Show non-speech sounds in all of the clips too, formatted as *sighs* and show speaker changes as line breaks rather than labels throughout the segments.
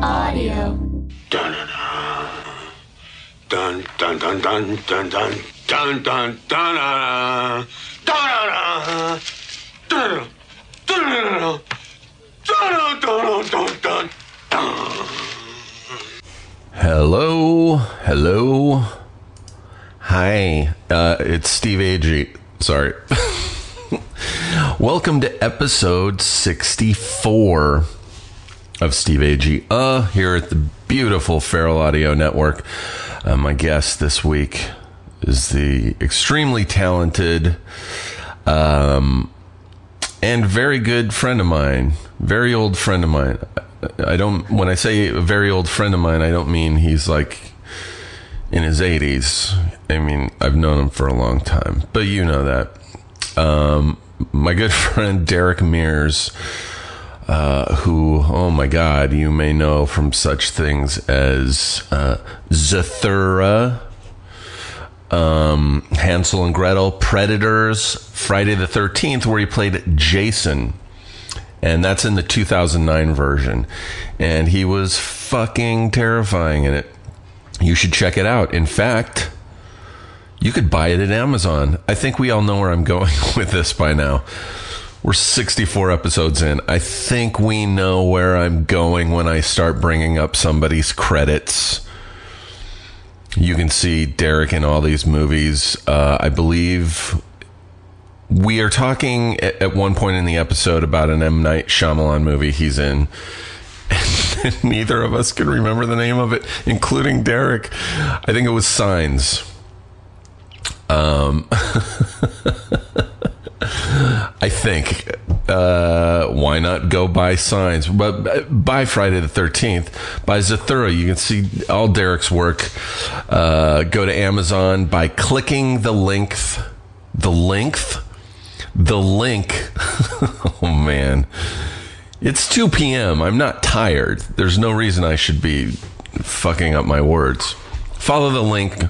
Feral Audio.
Dun dun dun dun dun dun dun dun dun dun dun dun
Hello, hello. Hi, uh, it's Steve Agee. Sorry. *laughs* Welcome to episode 64 of Steve Agee. Uh, here at the beautiful Feral Audio Network. Uh, my guest this week is the extremely talented um, and very good friend of mine, very old friend of mine. I don't, when I say a very old friend of mine, I don't mean he's like in his 80s. I mean, I've known him for a long time, but you know that. Um, my good *laughs* friend Derek Mears, uh, who, oh my God, you may know from such things as uh, Zathura, um, Hansel and Gretel, Predators, Friday the 13th, where he played Jason. And that's in the 2009 version. And he was fucking terrifying in it. You should check it out. In fact, you could buy it at Amazon. I think we all know where I'm *laughs* going with this by now. We're 64 episodes in. I think we know where I'm going when I start bringing up somebody's credits. You can see Derek in all these movies. Uh, I believe we are talking at, at one point in the episode about an M. Night Shyamalan movie he's in. And *laughs* neither of us can remember the name of it, including Derek. I think it was Signs. Um, *laughs* I think. Uh, why not go buy signs? But by Friday the 13th. by Zathura. You can see all Derek's work. Uh, go to Amazon by clicking the length. The length? The link. *laughs* oh, man. It's 2 p.m. I'm not tired. There's no reason I should be fucking up my words. Follow the link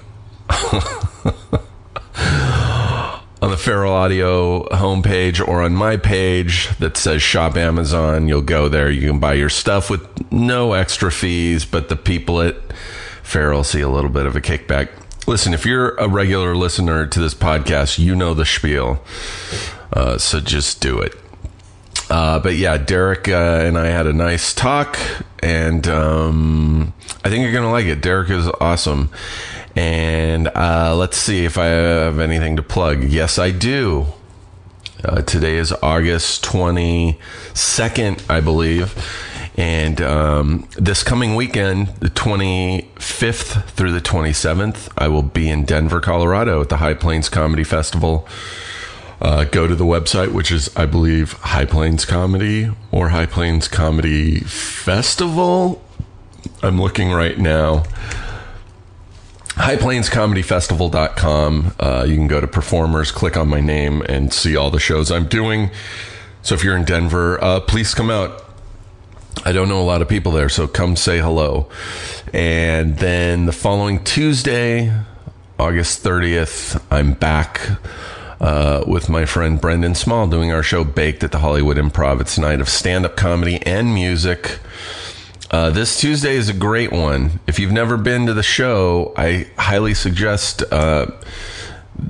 *laughs* on the Feral Audio homepage or on my page that says Shop Amazon. You'll go there. You can buy your stuff with no extra fees, but the people at Feral see a little bit of a kickback. Listen, if you're a regular listener to this podcast, you know the spiel. Uh, so just do it. Uh, but yeah, Derek uh, and I had a nice talk, and um, I think you're going to like it. Derek is awesome. And uh, let's see if I have anything to plug. Yes, I do. Uh, today is August 22nd, I believe. And um, this coming weekend, the 25th through the 27th, I will be in Denver, Colorado at the High Plains Comedy Festival. Uh, go to the website, which is, I believe, High Plains Comedy or High Plains Comedy Festival. I'm looking right now highplainscomedyfestival.com. Uh, you can go to performers, click on my name, and see all the shows I'm doing. So if you're in Denver, uh, please come out. I don't know a lot of people there, so come say hello. And then the following Tuesday, August 30th, I'm back. Uh, with my friend Brendan Small doing our show Baked at the Hollywood Improv. It's a night of stand up comedy and music. Uh, this Tuesday is a great one. If you've never been to the show, I highly suggest uh,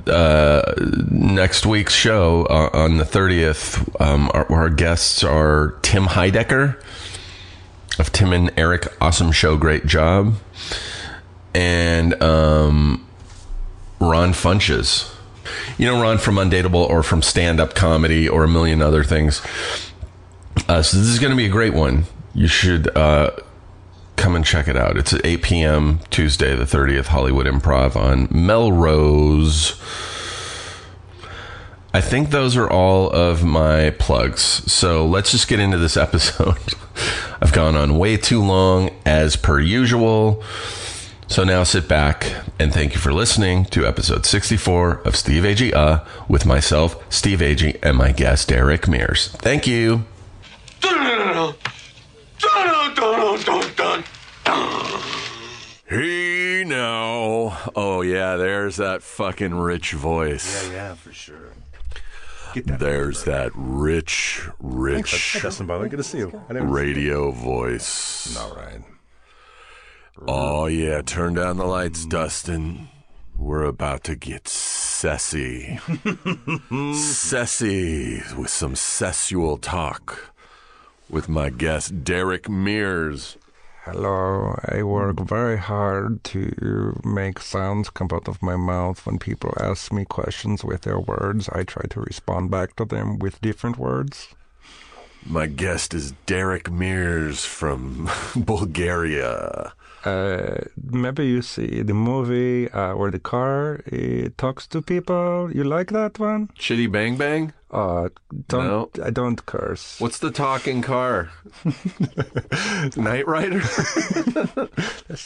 uh, next week's show uh, on the 30th. Um, our, our, guests are Tim Heidecker of Tim and Eric Awesome Show, Great Job, and um, Ron Funches. You know Ron from Undateable or from stand up comedy or a million other things. Uh, so this is going to be a great one you should uh, come and check it out. It's at 8 p.m. Tuesday, the 30th, Hollywood Improv on Melrose. I think those are all of my plugs. So let's just get into this *laughs* episode. I've gone on way too long, as per usual. So now sit back and thank you for listening to episode 64 of Steve Agee Uh with myself, Steve Agee, and my guest, Derek Mears. Thank you. *laughs* Hey now. Oh, yeah, there's that fucking rich voice.
Yeah, yeah, for sure.
There's that rich, rich
Dustin Butler, good to see you.
Radio voice.
All right.
Oh, yeah, turn down the lights, Dustin. We're about to get sassy. sassy *laughs* with some sessual talk with my guest, Derek Mears.
Hello, I work very hard to make sounds come out of my mouth when people ask me questions with their words. I try to respond back to them with different words.
My guest is Derek Mears from *laughs* Bulgaria.
Uh, maybe you see the movie uh, where the car it talks to people. You like that one?
Shitty Bang Bang?
Uh, don't
No.
I don't curse.
What's the talking car? *laughs* Knight Rider? *laughs*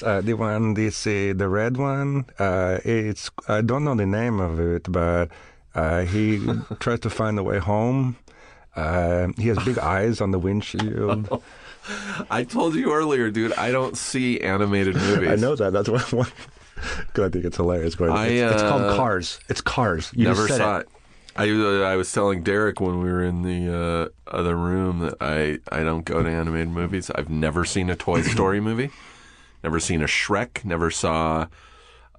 Uh, the one, this uh, the red one. Uh, it's I don't know the name of it, but uh, he *laughs* tries to find a way home. Uh, he has big eyes on the windshield.
I told you earlier, dude, I don't see animated movies. *laughs*
I know that. That's what. what Good, I think it's hilarious. Go ahead.
I,
it's, it's called
uh,
Cars. It's Cars. You
Never saw it. I uh, I was telling Derek when we were in the uh, other room that I, I don't go to animated movies. I've never seen a Toy *coughs* Story movie. Never seen a Shrek. Never saw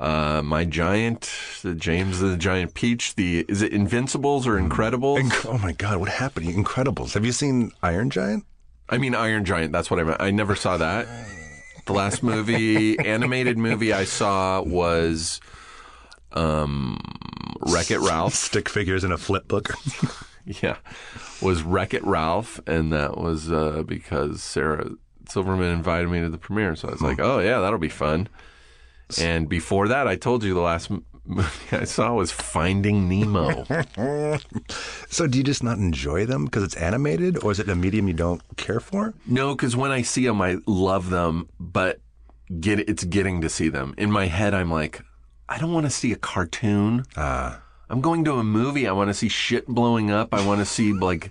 uh, My Giant, the James the Giant Peach. The is it Invincibles or Incredibles?
Inc- oh my God, what happened? Incredibles. Have you seen Iron Giant?
I mean Iron Giant. That's what I meant. I never saw that. The last movie, animated movie I saw was um, Wreck It Ralph.
Stick figures in a flip book. *laughs*
Yeah, was Wreck It Ralph, and that was uh, because Sarah Silverman invited me to the premiere. So I was like, oh yeah, that'll be fun. And before that, I told you the last movie *laughs* I saw was Finding Nemo. *laughs*
so, do you just not enjoy them because it's animated, or is it a medium you don't care for?
no, because when I see them, I love them, but get it's getting to see them in my head. I'm like, I don't want to see a cartoon.
Ah.
I'm going to a movie. I want to see shit blowing up. I want to see like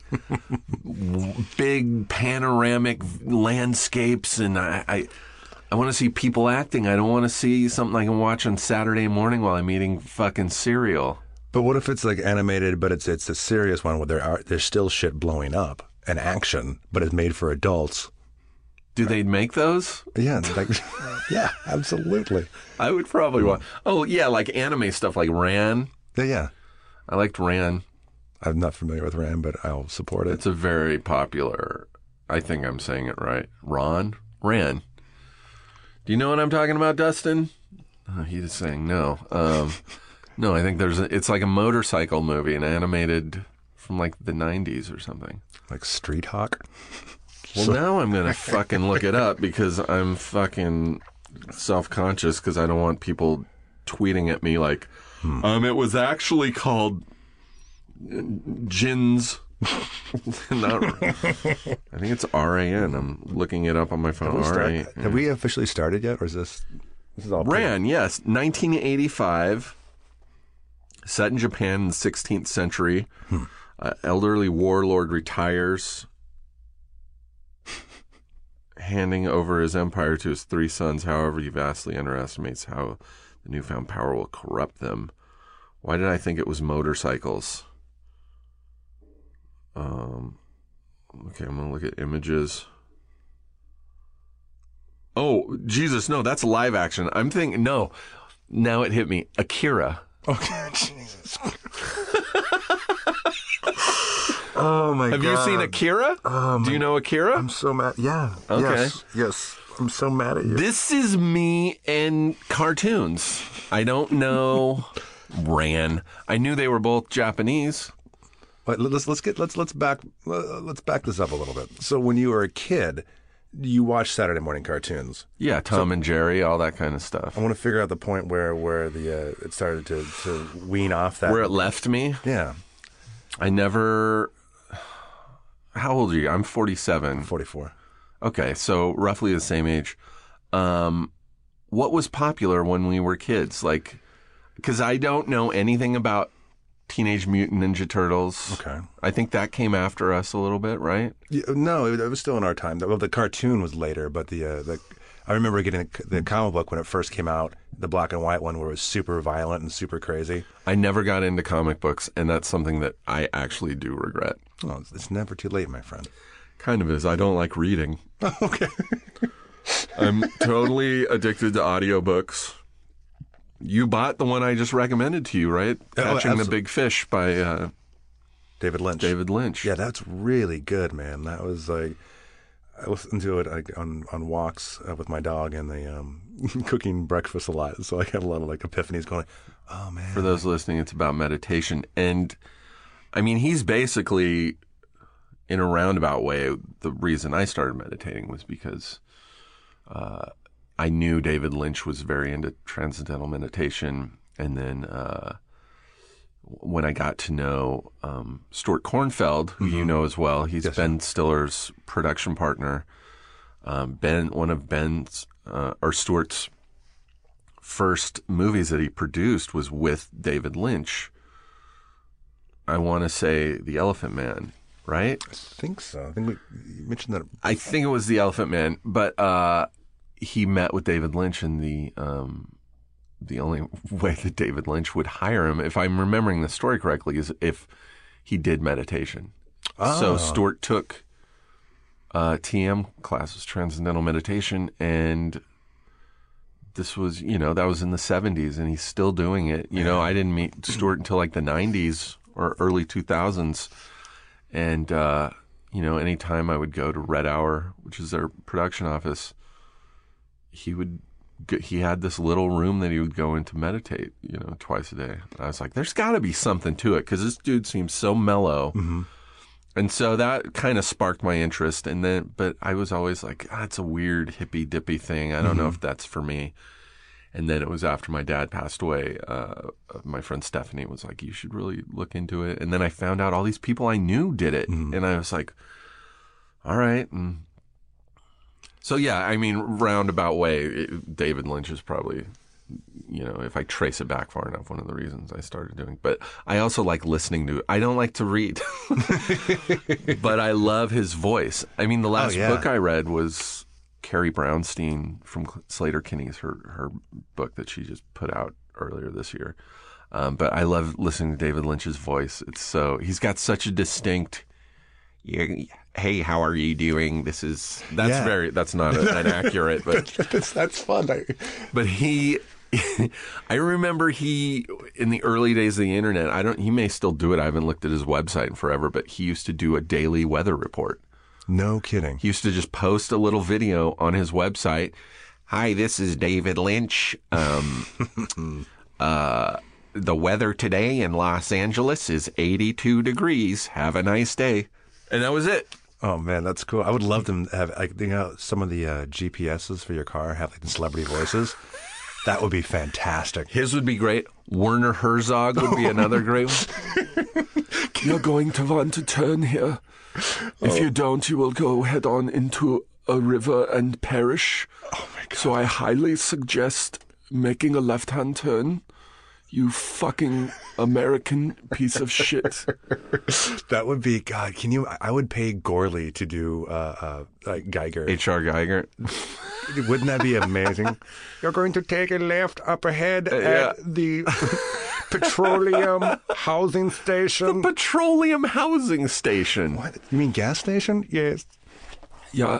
*laughs* big panoramic landscapes, and I, I, I want to see people acting. I don't want to see something I can watch on Saturday morning while I'm eating fucking cereal.
But what if it's like animated, but it's it's a serious one where there are there's still shit blowing up and action, but it's made for adults.
Do they make those?
Yeah, like, *laughs* yeah, absolutely.
I would probably watch. Oh yeah, like anime stuff, like Ran.
Yeah, yeah.
I liked Ran.
I'm not familiar with Ran, but I'll support it.
It's a very popular. I think I'm saying it right. Ron Ran. Do you know what I'm talking about, Dustin? Oh, he's saying no. Um, no, I think there's. A, it's like a motorcycle movie, an animated from like the '90s or something.
like Street Hawk.
Well, now I'm gonna fucking look it up because I'm fucking self-conscious because I don't want people tweeting at me like, um, it was actually called Jins. *laughs* Not, I think it's R A N. I'm looking it up on my phone.
Have we,
R A.
start- have we officially started yet, or is this this is all
Ran, yes, 1985, set in Japan in the 16th century. Uh, elderly warlord retires, handing over his empire to his three sons. However, he vastly underestimates how the newfound power will corrupt them. Why did I think it was motorcycles? Um, okay, I'm gonna look at images. Oh, Jesus, no, that's live action. I'm thinking, no. Now it hit me. Akira.
Okay, *laughs* Jesus. *laughs* oh my
Have
god!
Have you seen Akira?
Oh,
Do you know Akira?
I'm so mad. Yeah.
Okay.
Yes. Yes. I'm so mad at you.
This is me and cartoons. I don't know. Ran. I knew they were both Japanese.
Let's let's get let's let's back uh, let's back this up a little bit. So when you were a kid, you watched Saturday morning cartoons.
Yeah, Tom and Jerry, all that kind of stuff.
I want to figure out the point where where the uh, it started to to wean off that.
Where it left me,
yeah,
I never. How old are you? I'm 47.
44.
Okay, so roughly the same age. Um, what was popular when we were kids? Like, because I don't know anything about Teenage Mutant Ninja Turtles.
Okay.
I think that came after us a little bit, right?
Yeah, no, it, it was still in our time. Well, the cartoon was later, but the uh, the I remember getting the, the comic book when it first came out, the black and white one, where it was super violent and super crazy.
I never got into comic books, and that's something that I actually do regret.
Oh, it's, it's never too late, my friend.
Kind of is. I don't like reading. *laughs*
okay.
I'm totally addicted to audiobooks. You bought the one I just recommended to you, right?
Oh,
Catching the Big Fish by uh,
David Lynch.
David Lynch.
Yeah, that's really good, man. That was like I listened to it like, on on walks uh, with my dog and the um, *laughs* cooking breakfast a lot. So I had a lot of like epiphanies going. Oh man,
For those listening, it's about meditation. And I mean, he's basically, in a roundabout way, the reason I started meditating was because uh, I knew David Lynch was very into transcendental meditation. And then uh, when I got to know um, Stuart Cornfeld, who you know as well, he's Ben Stiller's production partner. Um, Ben, one of Ben's uh, or Stuart's first movies that he produced was with David Lynch. I want to say The Elephant Man, right?
I think so. I think we, you mentioned that.
I think it was The Elephant Man, but uh, he met with David Lynch, and the um, the only *laughs* way that David Lynch would hire him, if I'm remembering the story correctly, is if he did meditation. So Stuart took uh, TM classes, Transcendental Meditation, and this was, you know, that was in the 70s, and he's still doing it. You know, I didn't meet *clears throat* Stuart until like the 90s or early 2000s. And, uh, you know, anytime I would go to Red Hour, which is their production office, he would, he had this little room that he would go in to meditate, you know, twice a day. And I was like, there's got to be something to it because this dude seems so mellow. And so that kind of sparked my interest. And then, but I was always like, ah, it's a weird hippy dippy thing. I don't know if that's for me. And then it was after my dad passed away. Uh, my friend Stephanie was like, you should really look into it. And then I found out all these people I knew did it. And I was like, all right. And so, yeah, I mean, roundabout way, it, David Lynch is probably, you know, if I trace it back far enough, one of the reasons I started doing. But I also like listening to. I don't like to read, *laughs* but I love his voice. I mean, the last
yeah.
book I read was Carrie Brownstein from Sleater-Kinney's her her book that she just put out earlier this year. Um, but I love listening to David Lynch's voice. It's so he's got such a distinct. Yeah, hey, how are you doing? This is that's
Yeah.
very that's not a, an *laughs* accurate, but *laughs*
that's that's fun. I,
but he *laughs* I remember he in the early days of the internet, I don't he may still do it. I haven't looked at his website in forever, but he used to do a daily weather report.
no kidding.
He used to just post a little video on his website. Hi, this is David Lynch. Um, uh, the weather today in Los Angeles is 82 degrees. Have a nice day. And that was it.
Oh man, that's cool. I would love them to have like you know some of the uh, GPSs for your car have like the celebrity voices. That would be fantastic.
His would be great. Werner Herzog would be another great one. *laughs* You're going to want to turn here. If you don't, you will go head on into a river and perish. Oh my god. So I highly suggest making a left hand turn. You fucking American piece of shit. *laughs*
That would be God. Can you? I would pay Gorley to do uh, uh, like Giger.
H.R. Giger. *laughs*
Wouldn't that be amazing? You're going to take a left up ahead
Uh, yeah.
at the *laughs* petroleum housing station.
The petroleum housing station.
what? You mean gas station? Yes.
Yeah.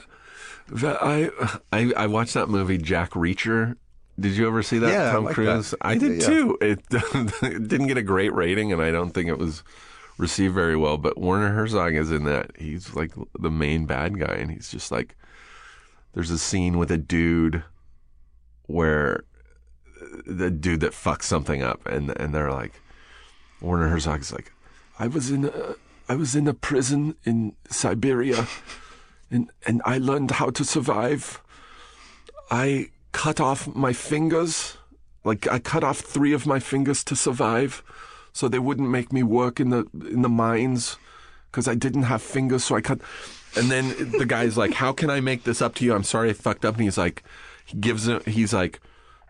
I, I I watched that movie Jack Reacher. Did you ever see that?
Yeah, I like
Cruise.
that.
I did
Yeah.
too. It, it *laughs* didn't get a great rating, and I don't think it was received very well. But Werner Herzog is in that. He's like the main bad guy, and he's just like. There's a scene with a dude where uh, the dude that fucks something up, and and they're like, Werner Herzog's like, I was in a I was in a prison in Siberia, and and I learned how to survive. I cut off my fingers, like I cut off three of my fingers to survive, so they wouldn't make me work in the in the mines, because I didn't have fingers. So I cut. And then the guy's like, "How can I make this up to you? I'm sorry I fucked up." And he's like, he gives him, he's like,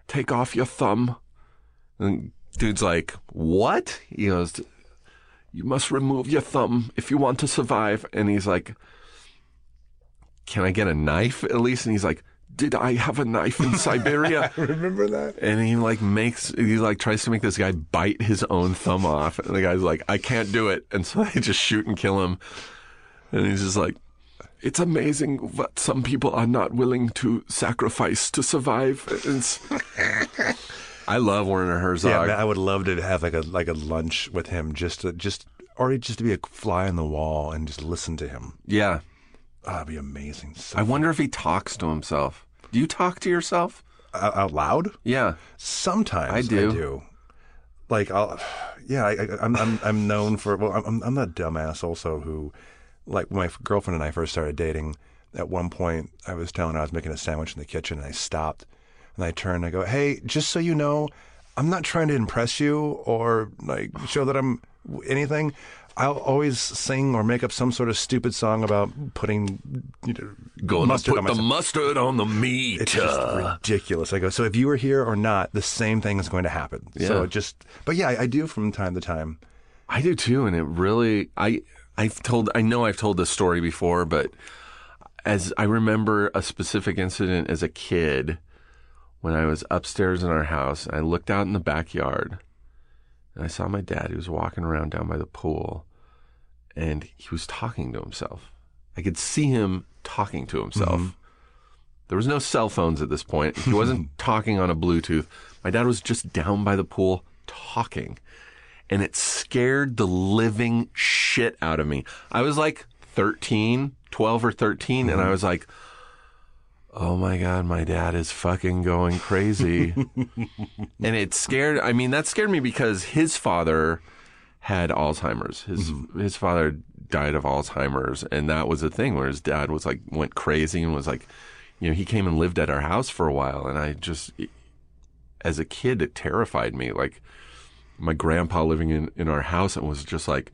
"Take off your thumb." And dude's like, "What?" He goes, "You must remove your thumb if you want to survive." And he's like, "Can I get a knife at least?" And he's like, "Did I have a knife in Siberia?" *laughs*
Remember that?
and he like makes he like tries to make this guy bite his own thumb off and the guy's like i can't do it and so *laughs* they just shoot and kill him and he's just like it's amazing what some people are not willing to sacrifice to survive *laughs* i love werner herzog
Yeah, man, I would love to have like a like a lunch with him, just to just or just to be a fly on the wall and just listen to him.
yeah Ah,
oh, that'd be amazing. So
i wonder if he talks to himself do you talk to yourself
out, out loud.
yeah
Sometimes
I do.
I do. Like I'll, yeah, I, I, I'm I'm I'm known for. Well, I'm I'm that dumbass also who, like, when my girlfriend and I first started dating. At one point, I was telling her I was making a sandwich in the kitchen, and I stopped, and I turned and I go, "Hey, just so you know, I'm not trying to impress you or like show that I'm anything. I'll always sing or make up some sort of stupid song about putting you know,
going
mustard
to put
my
the mustard on the meat
it's just ridiculous. I go, so if you were here or not, the same thing is going to happen.
Yeah.
So just, but yeah, I, I do from time to time.
I do too, and it really I I've told I know I've told this story before, but as I remember a specific incident as a kid when I was upstairs in our house, I looked out in the backyard and I saw my dad. He was walking around down by the pool, and he was talking to himself. I could see him talking to himself. Mm-hmm. There was no cell phones at this point. He wasn't *laughs* talking on a Bluetooth. My dad was just down by the pool talking and it scared the living shit out of me. I was like 13, 12 or 13, and I mm-hmm. was like, oh my God, my dad is fucking going crazy. *laughs* and it scared, I mean, that scared me because his father had Alzheimer's. His, mm-hmm. his father died of Alzheimer's, and that was a thing where his dad was like, went crazy and was like, you know, he came and lived at our house for a while, and I just, as a kid, it terrified me. Like, my grandpa living in, in our house and was just like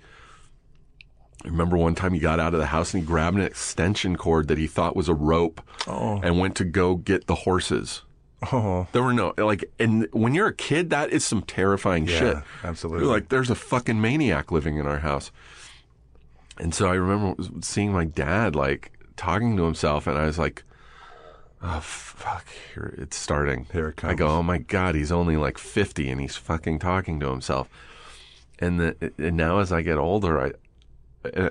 I remember one time he got out of the house and he grabbed an extension cord that he thought was a rope oh. and went to go get the horses.
Oh,
There were no like and when you're a kid that is some terrifying
Yeah,
shit.
absolutely.
You're like there's a fucking maniac living in our house. And so I remember seeing my dad like talking to himself and I was like Oh fuck! Here it's starting.
Here it comes.
I go, oh my god, he's only like fifty and he's fucking talking to himself. And the, and now as I get older, I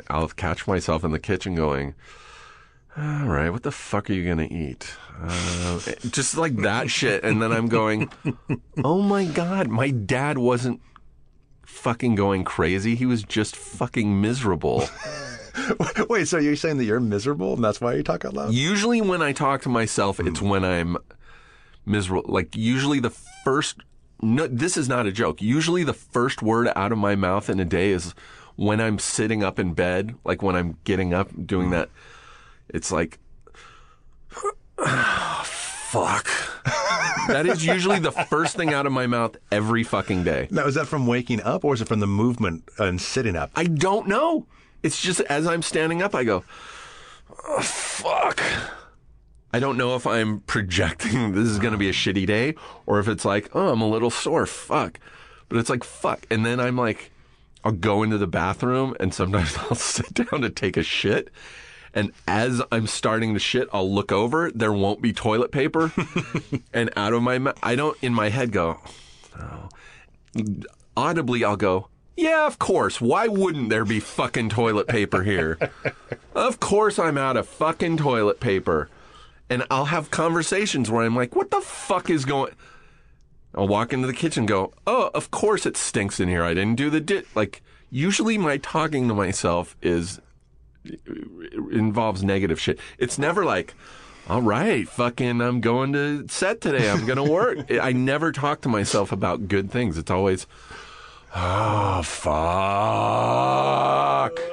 I'll catch myself in the kitchen going, all right, what the fuck are you gonna eat? Uh, just like that shit. And then I'm going, oh my god, my dad wasn't fucking going crazy. He was just fucking miserable. *laughs*
wait. So you're saying that you're miserable, and that's why you talk out loud?
Usually, when I talk to myself, it's when I'm miserable. Like, usually the first, no, this is not a joke. Usually, the first word out of my mouth in a day is when I'm sitting up in bed, like when I'm getting up doing mm. that. It's like, *sighs* fuck. that is usually the first thing out of my mouth every fucking day.
Now, is that from waking up, or is it from the movement and sitting up?
I don't know. It's just as I'm standing up, I go, oh, fuck. I don't know if I'm projecting *laughs* this is going to be a shitty day or if it's like, oh, I'm a little sore. Fuck. But it's like, fuck. And then I'm like, I'll go into the bathroom and sometimes *laughs* I'll sit down to take a shit. And as I'm starting to shit, I'll look over. There won't be toilet paper. *laughs* and out of my mouth, I don't in my head go, oh. audibly I'll go, yeah, of course. Why wouldn't there be fucking toilet paper here? *laughs* of course I'm out of fucking toilet paper. And I'll have conversations where I'm like, what the fuck is going I'll walk into the kitchen and go, oh, of course it stinks in here. I didn't do the di Like, usually my talking to myself is involves negative shit. It's never like, all right, fucking, I'm going to set today. I'm going to work. *laughs* I never talk to myself about good things. It's always, oh, fuck.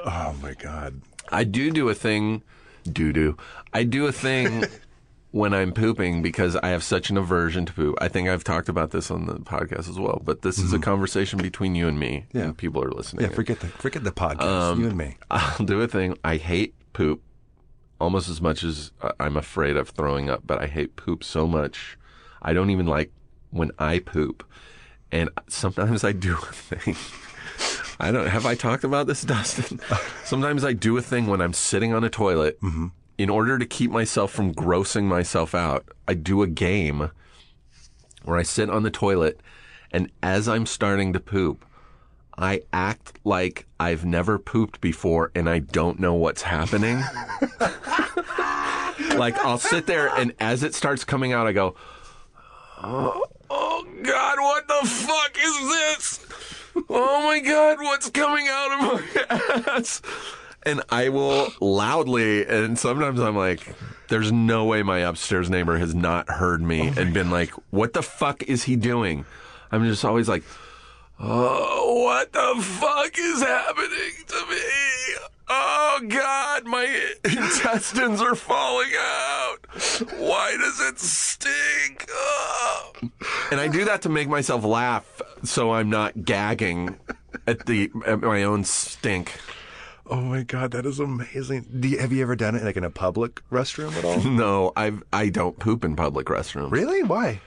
Oh my god!
I do do a thing, do do. I do a thing *laughs* when I'm pooping because I have such an aversion to poop. I think I've talked about this on the podcast as well, but this is a mm-hmm. conversation between you and me.
Yeah.
and people are listening.
Yeah, forget the forget the podcast. Um, you and me.
I'll do a thing. I hate poop. almost as much as uh, I'm afraid of throwing up, but I hate poop so much. I don't even like when I poop. And sometimes I do a thing. *laughs* I don't have I talked about this, *laughs* Dustin? *laughs* Sometimes I do a thing when I'm sitting on a toilet. Mm-hmm. In order to keep myself from grossing myself out, I do a game where I sit on the toilet and as I'm starting to poop, I act like I've never pooped before and I don't know what's happening. *laughs* like I'll sit there and as it starts coming out, I go, oh, oh God, what the fuck is this? Oh my God, what's coming out of my *laughs* ass? And I will loudly, and sometimes I'm like, there's no way my upstairs neighbor has not heard me oh and been like, what the fuck is he doing? I'm just always like, oh, what the fuck is happening to me? Oh God, my *laughs* intestines are falling out. Why does it stink? Oh. And I do that to make myself laugh, so I'm not gagging at the at my own stink.
Oh my god, that is amazing. Do you, have you ever done it like in a public restroom at all? *laughs*
No, I I don't poop in public restrooms.
really? Why?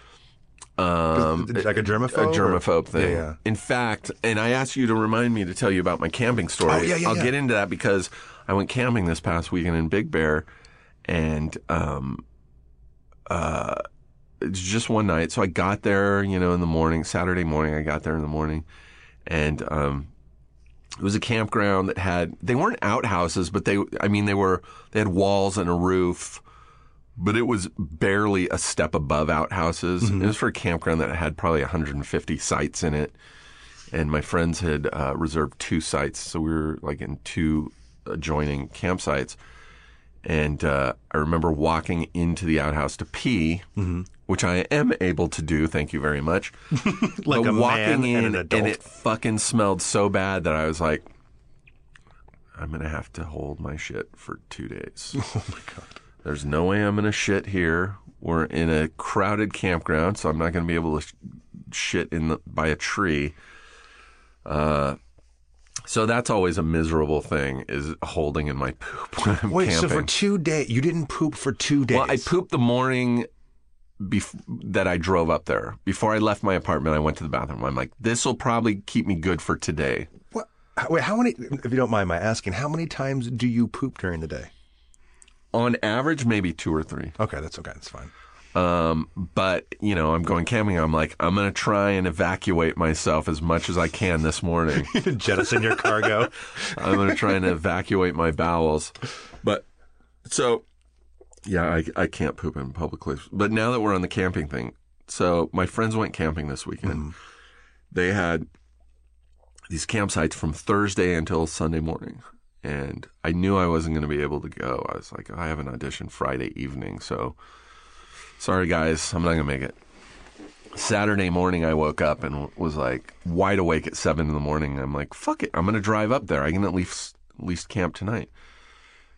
Um, like a germaphobe.
a
or-
germaphobe thing.
Yeah, yeah.
In fact, and I asked you to remind me to tell you about my camping story.
Oh, yeah, yeah,
I'll
yeah.
get into that because I went camping this past weekend in Big Bear, and um, uh, it's just one night. So I got there, you know, in the morning, Saturday morning. I got there in the morning, and um, it was a campground that had they weren't outhouses, but they, I mean, they were they had walls and a roof but it was barely a step above outhouses. It was for a campground that had probably 150 sites in it. And my friends had uh, reserved two sites. So we were like in two adjoining campsites. And uh, I remember walking into the outhouse to pee, which I am able to do. Thank you very much. *laughs*
Like
but
a
walking
man
in
and an adult.
it fucking smelled so bad that I was like, I'm gonna have to hold my shit for two days. *laughs* Oh my god! There's no way I'm gonna shit here. We're in a crowded campground, so I'm not gonna be able to sh- shit in the, by a tree. Uh, so that's always a miserable thing is holding in my poop when I'm
Wait,
camping.
so for two days, you didn't poop for two days?
Well, I pooped the morning bef- that I drove up there. Before I left my apartment, I went to the bathroom. I'm like, this will probably keep me good for today.
What? Wait, how many? If you don't mind my asking, how many times do you poop during the day?
On average, maybe two or three.
Okay, that's okay. That's fine.
Um, but you know, I'm going camping. I'm like, I'm gonna try and evacuate myself as much as I can this morning. *laughs*
Jettison your cargo. *laughs*
I'm gonna try and evacuate my bowels. But so, yeah, I I can't poop in public places. But now that we're on the camping thing, so my friends went camping this weekend. Mm-hmm. They had these campsites from Thursday until Sunday morning. And I knew I wasn't going to be able to go. I was like, I have an audition Friday evening, so sorry guys, I'm not going to make it. Saturday morning, I woke up and was like wide awake at seven in the morning. I'm like, fuck it, I'm going to drive up there. I can at least at least camp tonight.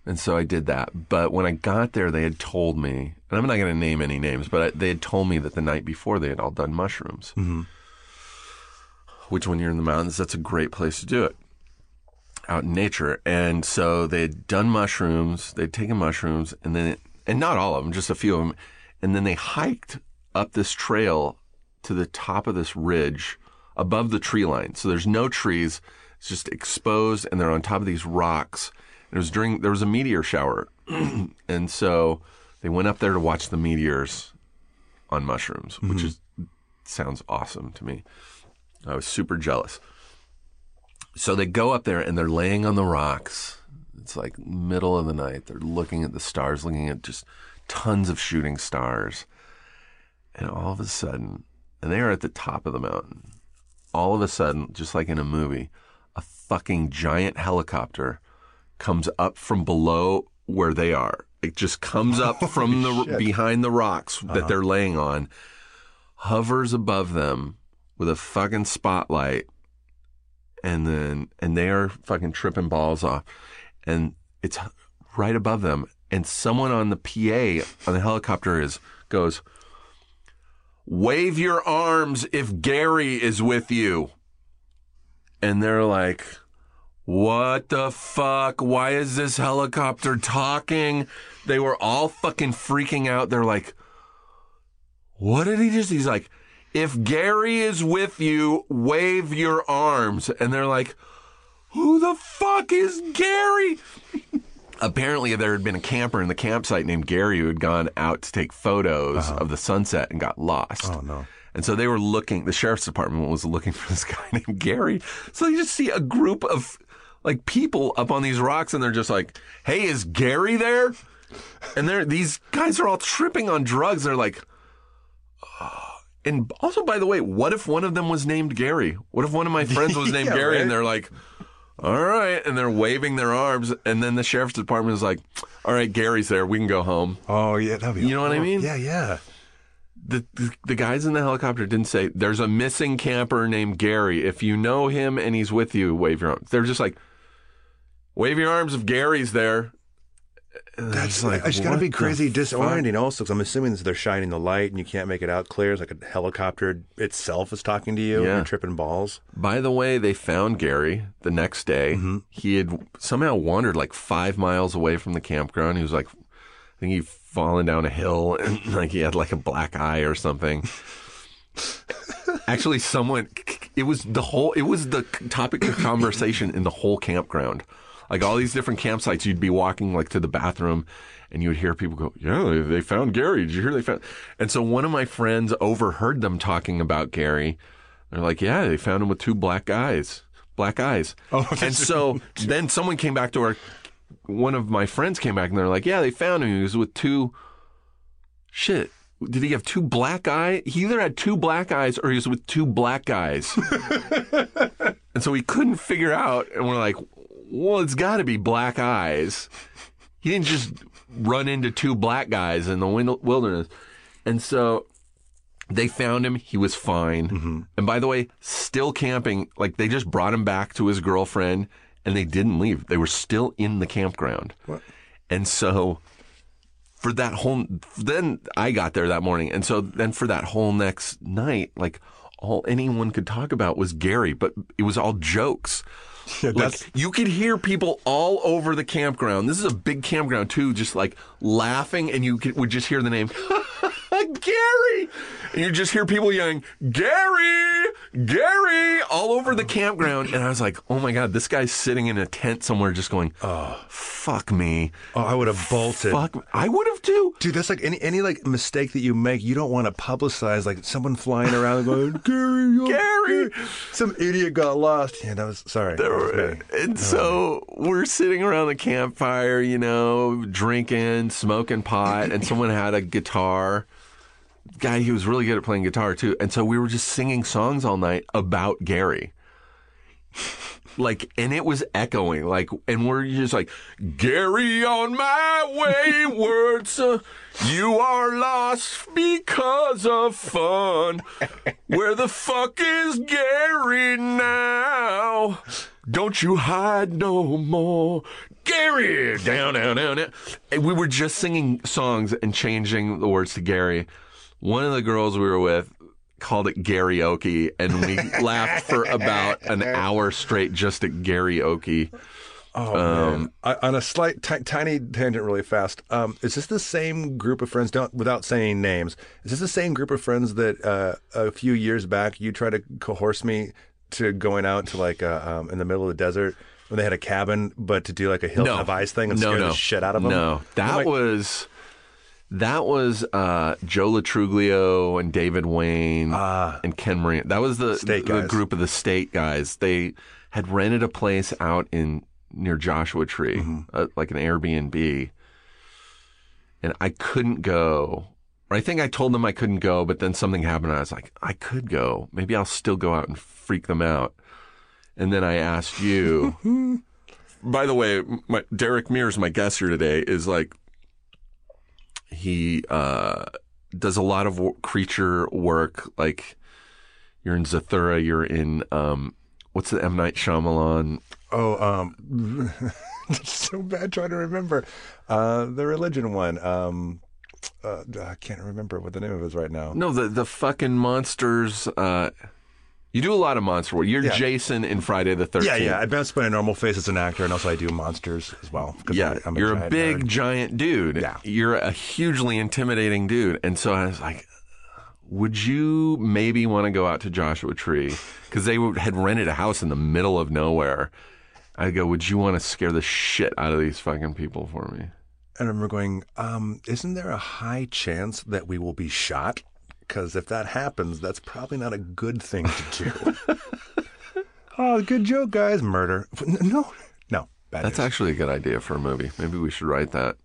And so I did that. But when I got there, they had told me, and I'm not going to name any names, but they had told me that the night before they had all done mushrooms. Mm-hmm. Which, when you're in the mountains, that's a great place to do it out in nature. And so they had done mushrooms, they'd taken mushrooms, and then, and not all of them, just a few of them. And then they hiked up this trail to the top of this ridge above the tree line. So there's no trees, it's just exposed, and they're on top of these rocks. It was during, there was a meteor shower. *clears throat* and so they went up there to watch the meteors on mushrooms, which mm-hmm. is, sounds awesome to me. I was super jealous. So they go up there and they're laying on the rocks. It's like middle of the night. They're looking at the stars, looking at just tons of shooting stars. And all of a sudden, and they are at the top of the mountain. All of a sudden, just like in a movie, a fucking giant helicopter comes up from below where they are. It just comes up *laughs* from the behind the rocks that uh-huh. they're laying on, hovers above them with a fucking spotlight and then and they are fucking tripping balls off. And it's right above them. And someone on the PA on the helicopter is goes wave your arms if Gary is with you. And they're like what the fuck? Why is this helicopter talking? They were all fucking freaking out. They're like, what did he just? He's like, if Gary is with you, wave your arms. And they're like, who the fuck is Gary? *laughs* Apparently, there had been a camper in the campsite named Gary who had gone out to take photos uh-huh. of the sunset and got lost.
Oh, no.
And so they were looking, the sheriff's department was looking *laughs* for this guy named Gary. So you just see a group of like people up on these rocks and they're just like, hey, is Gary there? And they're, these guys are all tripping on drugs. They're like, "Oh." and also, by the way, what if one of them was named Gary? What if one of my friends was *laughs* named
Yeah,
Gary and they're like, all right. And they're waving their arms. And then the sheriff's department is like, all right, Gary's there. We can go home.
Oh yeah, that'd be.
You know what I mean?
Yeah, yeah.
the, the the guys in the helicopter didn't say there's a missing camper named Gary. If you know him and he's with you, wave your arms. They're just like wave your arms if Gary's there.
That's like it's got to be crazy disorienting also because I'm assuming they're shining the light and you can't make it out clear. It's like a helicopter itself is talking to you. and
Yeah.
You're tripping balls.
By the way, they found Gary the next day.
Mm-hmm.
He had somehow wandered like five miles away from the campground. He was like, I think he'd fallen down a hill *laughs* and like he had like a black eye or something. *laughs* Actually, someone, it was the whole, it was the topic of conversation in the whole campground. Like all these different campsites, you'd be walking like to the bathroom and you would hear people go, yeah, they- found Gary. Did you hear they found? And so one of my friends overheard them talking about Gary. They're like, yeah, they found him with two black guys, black eyes. *laughs* Oh, and so then someone came back to our, one of my friends came back and they're like, yeah, they found him. He was with two, shit. Did he have two black eyes? He either had two black eyes or he was with two black guys. *laughs* and so we couldn't figure out. And we're like, well, it's got to be black eyes. He didn't just run into two black guys in the wilderness. And so they found him. He was fine. Mm-hmm. And by the way, still camping. Like they just brought him back to his girlfriend and they didn't leave. They were still in the campground. What? And so for that whole, then I got there that morning. And so then for that whole next night, like all anyone could talk about was Gary, but it was all jokes. Like you could hear people all over the campground. This is a big campground too, just like laughing, and you could, would just hear the name *laughs* Gary, and you just hear people yelling Gary, Gary, all over the campground. And I was like, oh my god, this guy's sitting in a tent somewhere, just going, oh fuck me,
Oh, I would have bolted.
fuck. me." I would have too.
Dude, that's like any any like mistake that you make, you don't want to publicize. Like someone flying around and going, *laughs* Gary, oh,
Gary.
some idiot got lost. Yeah, that was sorry. That was.
And so we're sitting around the campfire, you know, drinking, smoking pot, and someone had a guitar. Guy, he was really good at playing guitar too. And so we were just singing songs all night about Gary. *laughs* Like, and it was echoing, like, and we're just like, Gary on my wayward *laughs* son, uh, you are lost because of fun. Where the fuck is Gary now? Don't you hide no more. Gary! Down, down, down, down. And we were just singing songs and changing the words to Gary. One of the girls we were with called it karaoke, and we *laughs* laughed for about an hour straight just at karaoke.
Oh man! I, on a slight, ti- tiny tangent, really fast. Um, is this the same group of friends? Don't without saying names. Is this the same group of friends that uh, a few years back you tried to coerce me to going out to like uh, um, in the middle of the desert when they had a cabin, but to do like a hill
no.
of ice thing and
no,
scare
no.
the shit out of them?
No, that
Like-
was that was uh, Joe Lo Truglio and David Wain and Ken Marino. That was the
Ah. State
the
guys.
group of the state guys. They had rented a place out in near Joshua Tree,
Mm-hmm.
uh, like an Airbnb, and I couldn't go. Or I think I told them I couldn't go, but then something happened. And I was like, I could go. Maybe I'll still go out and freak them out. And then I asked you. *laughs* By the way, my, Derek Mears, my guest here today, is like he uh, does a lot of wo- creature work. Like you're in Zathura, you're in um, what's the M Night Shyamalan?
Oh, um, *laughs* so bad trying to remember. Uh, the religion one. Um, uh, I can't remember what the name of it is right now.
No, the the fucking monsters. Uh, You do a lot of monster work. You're
Yeah.
Jason in Friday the 13th.
Yeah, yeah. I've been playing a normal face as an actor, and also I do monsters as well.
Yeah,
I-
you're a big
nerd.
giant dude.
Yeah.
You're a hugely intimidating dude. And so I was like, would you maybe want to go out to Joshua Tree? Because they had rented a house in the middle of nowhere. I go, would you want to scare the shit out of these fucking people for me?
And I remember going, um, isn't there a high chance that we will be shot? Because if that happens, that's probably not a good thing to do. *laughs* oh, good joke, guys. Murder. No, no. Bad
That's
news.
actually a good idea for a movie. Maybe we should write that.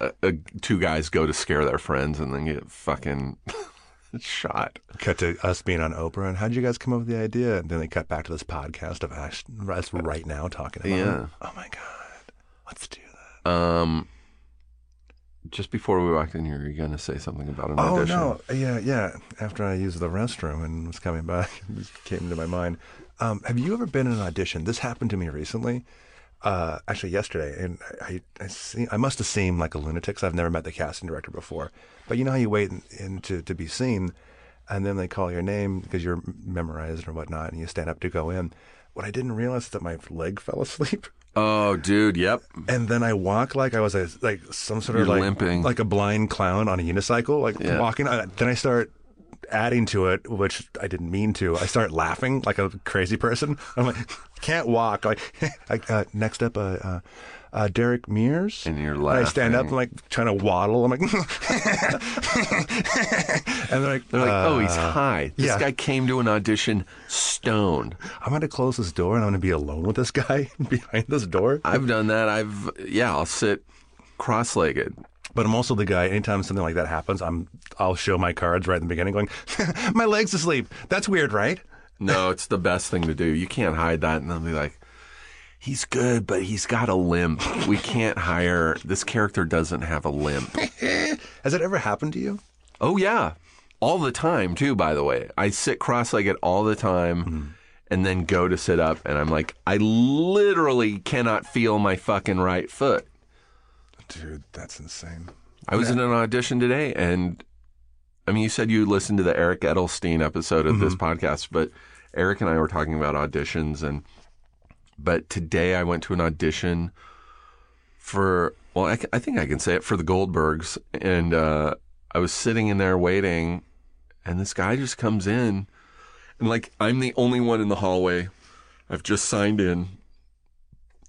Uh, uh, two guys go to scare their friends and then get fucking *laughs* shot.
cut to us being on Oprah. And how'd you guys come up with the idea? And then they cut back to this podcast of us right now talking about
Yeah.
it. Oh, my God. Let's do that.
Um, just before we walked in here, you're going to say something about an
Oh
audition.
no, yeah, yeah. After I used the restroom and was coming back, *laughs* it came to my mind. Um, have you ever been in an audition? This happened to me recently, uh, actually yesterday, and I, I, I, see, I must have seemed like a lunatic. 'cause I've never met the casting director before, but you know how you wait in, in to, to be seen, and then they call your name because you're memorized or whatnot, and you stand up to go in. What I didn't realize is that my leg *laughs* fell asleep.
Oh, dude, yep.
And then I walk like I was a, like some sort of
You're
like
limping.
like a blind clown on a unicycle, like
Yeah.
walking. Then I start adding to it, which I didn't mean to. I start laughing like a crazy person. I'm like, can't walk. Like, *laughs* like uh, next up, uh, uh, uh, Derek Mears.
And you're
I stand up and like trying to waddle. I'm like, *laughs* and they're like,
They're like, oh, he's
uh,
high. This
yeah.
guy came to an audition stoned.
I'm going to close this door and I'm going to be alone with this guy *laughs* behind this door.
I've done that. I've, yeah, I'll sit cross legged.
But I'm also the guy. Anytime something like that happens, I'm I'll show my cards right in the beginning, going, *laughs* "My leg's asleep." That's weird, right?
No, it's the best thing to do. You can't hide that. And they'll be like, he's good, but he's got a limp. We can't hire, this character doesn't have a limp. *laughs*
Has it ever happened to you?
Oh, yeah. All the time, too, by the way. I sit cross legged all the time hmm. and then go to sit up. And I'm like, I literally cannot feel my fucking right foot.
Dude, that's insane.
I was in an audition today, and I mean, you said you listened to the Eric Edelstein episode of this mm-hmm. podcast, but Eric and I were talking about auditions, and but today I went to an audition for well, I, I think I can say it for the Goldbergs, and uh, I was sitting in there waiting, and this guy just comes in, and like I'm the only one in the hallway. I've just signed in.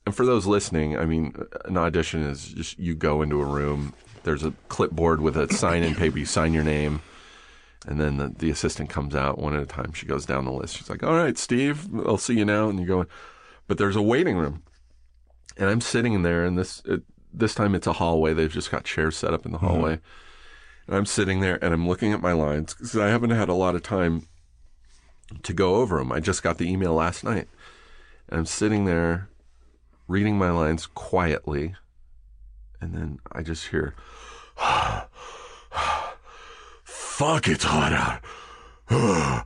And for those listening, I mean, an audition is just you go into a room. There's a clipboard with a sign in paper. You sign your name. And then the, the assistant comes out one at a time. She goes down the list. She's like, All right, Steve, I'll see you now. And you go, But there's a waiting room. And I'm sitting in there, and this it, this time it's a hallway. They've just got chairs set up in the hallway. And I'm sitting there and I'm looking at my lines because I haven't had a lot of time to go over them. I just got the email last night. And I'm sitting there reading my lines quietly. And then I just hear, fuck, it's hot out.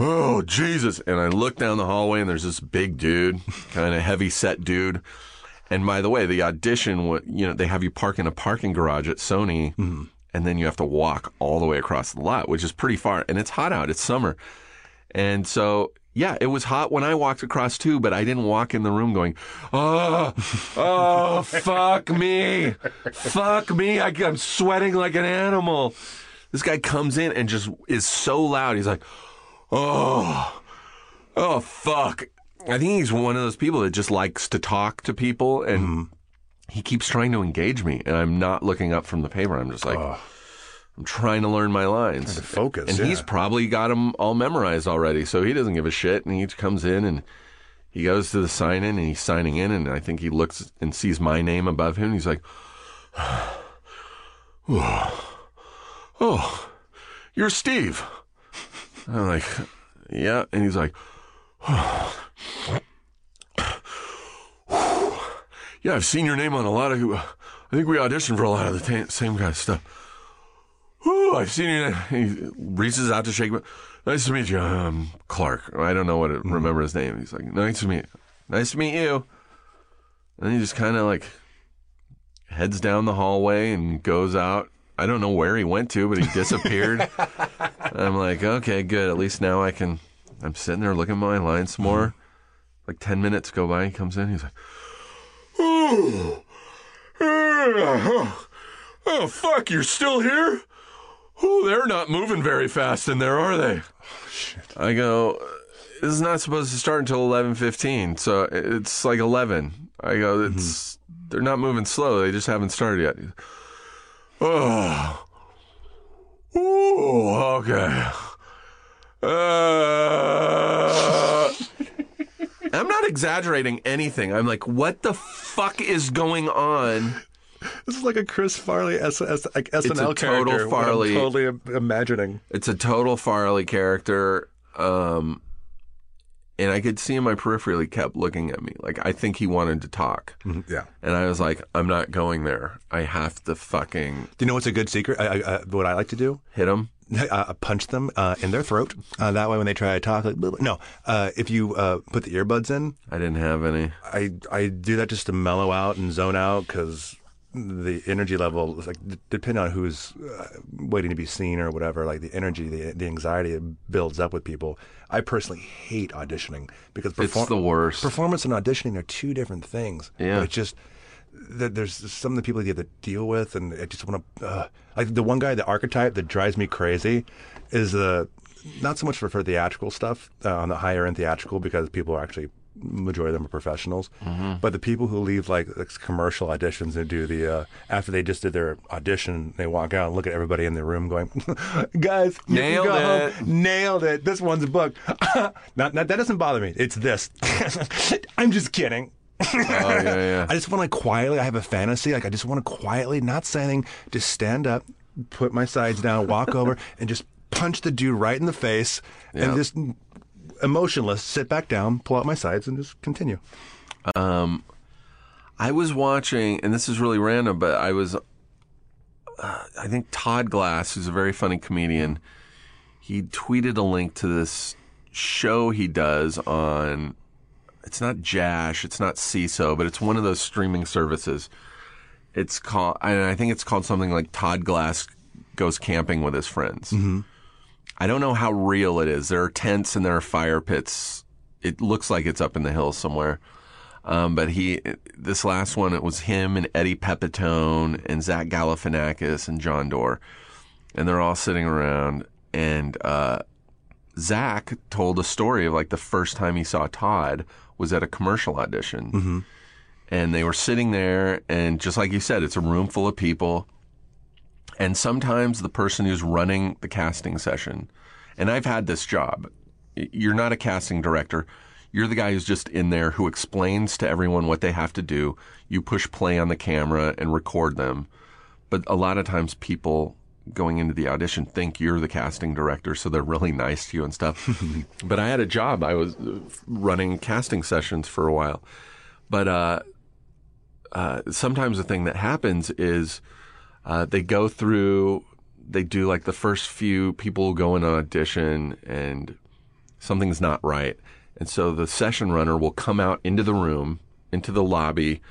Oh, Jesus. And I look down the hallway and there's this big dude, *laughs* kind of heavy set dude. And by the way, the audition, wa- you know, they have you park in a parking garage at Sony mm-hmm. and then you have to walk all the way across the lot, which is pretty far. And it's hot out. It's summer. And so, yeah, it was hot when I walked across too, but I didn't walk in the room going, oh, oh, *laughs* fuck me. Fuck me. I, I'm sweating like an animal. This guy comes in and just is so loud. He's like, oh, oh, fuck. I think he's one of those people that just likes to talk to people and he keeps trying to engage me and I'm not looking up from the paper. I'm just like, I'm trying to learn my lines.
to focus,
And
yeah.
he's probably got them all memorized already. So he doesn't give a shit. And he comes in and he goes to the sign in and he's signing in. And I think he looks and sees my name above him. And he's like, Oh, you're Steve. I'm like, Yeah. And he's like, *sighs* Yeah, I've seen your name on a lot of. I think we auditioned for a lot of the ta- same kind of stuff. Ooh, I've seen you. He reaches out to shake me. Nice to meet you, um, Clark. I don't know what to remember his name. He's like, nice to meet, nice to meet you. And then he just kind of like heads down the hallway and goes out. I don't know where he went to, but he disappeared. *laughs* I'm like, okay, good. At least now I can I'm sitting there looking at my lines some more. Like 10 minutes go by. He comes in. He's like, oh, *gasps* oh, oh, fuck, you're still here? Oh, they're not moving very fast in there, are they? I go, this is not supposed to start until 11.15, so it's like 11. I go, it's, mm-hmm. they're not moving slow. They just haven't started yet. Oh, okay. Uh, I'm not exaggerating anything. I'm like, what the fuck is going on?
This is like a Chris Farley S- S- like
a
SNL
total
character. what I'm
Farley.
totally imagining.
It's a total Farley character. Um, and I could see in my peripheral he kept looking at me. Like, I think he wanted to talk.
Yeah.
And I was like, I'm not going there. I have to fucking
Do you know what's a good secret? I, I, I, what I like to do?
hit him. *laughs*
uh, punch them uh, in their throat. Uh, that way, when they try to talk, like no. Uh, if you uh, put the earbuds in,
I didn't have any.
I I do that just to mellow out and zone out because the energy level, like d- depending on who's uh, waiting to be seen or whatever, like the energy, the the anxiety it builds up with people. I personally hate auditioning because
It's the worst.
Performance and auditioning are two different things.
Yeah.
But it's just that there's some of the people you have to deal with, and I just want to uh, like the one guy, the archetype that drives me crazy, is the not so much for, for theatrical stuff uh, on the higher end theatrical because people are actually majority of them are professionals,
Mm-hmm.
but the people who leave like, like commercial auditions and do the uh, after they just did their audition, they walk out and look at everybody in the room going, *laughs* "Guys,
Nailed
go home.
it.
nailed it. This one's booked." *laughs* not, not that doesn't bother me. It's this. *laughs* I'm just kidding.
Oh, yeah, yeah.
I just want to quietly. I have a fantasy. Like I just want to quietly, not say anything, just stand up, put my sides down, walk over, and just punch the dude right in the face,
Yeah.
and just emotionless, sit back down, pull out my sides, and just continue.
Um, I was watching, and this is really random, but I was, uh, I think Todd Glass, who's a very funny comedian, he tweeted a link to this show he does on, it's not Jash, it's not Seeso, but it's one of those streaming services. It's called, and I think it's called something like Todd Glass Goes Camping with His Friends. I don't know how real it is. There are tents and there are fire pits. It looks like it's up in the hills somewhere. Um, but he, this last one, it was him and Eddie Pepitone and Zach Galifianakis and Jon Dore, and they're all sitting around. And uh, Zach told a story of like the first time he saw Todd was at a commercial audition, and they were sitting there, and just like you said, it's a room full of people, and sometimes the person who's running the casting session, and I've had this job. You're not a casting director. You're the guy who's just in there who explains to everyone what they have to do. You push play on the camera and record them. But a lot of times people going into the audition think you're the casting director, so they're really nice to you and stuff. *laughs* but I had a job. I was uh, running casting sessions for a while. But uh, uh, sometimes the thing that happens is uh, they go through, they do like the first few people go in an audition and something's not right. And so the session runner will come out into the room, into the lobby,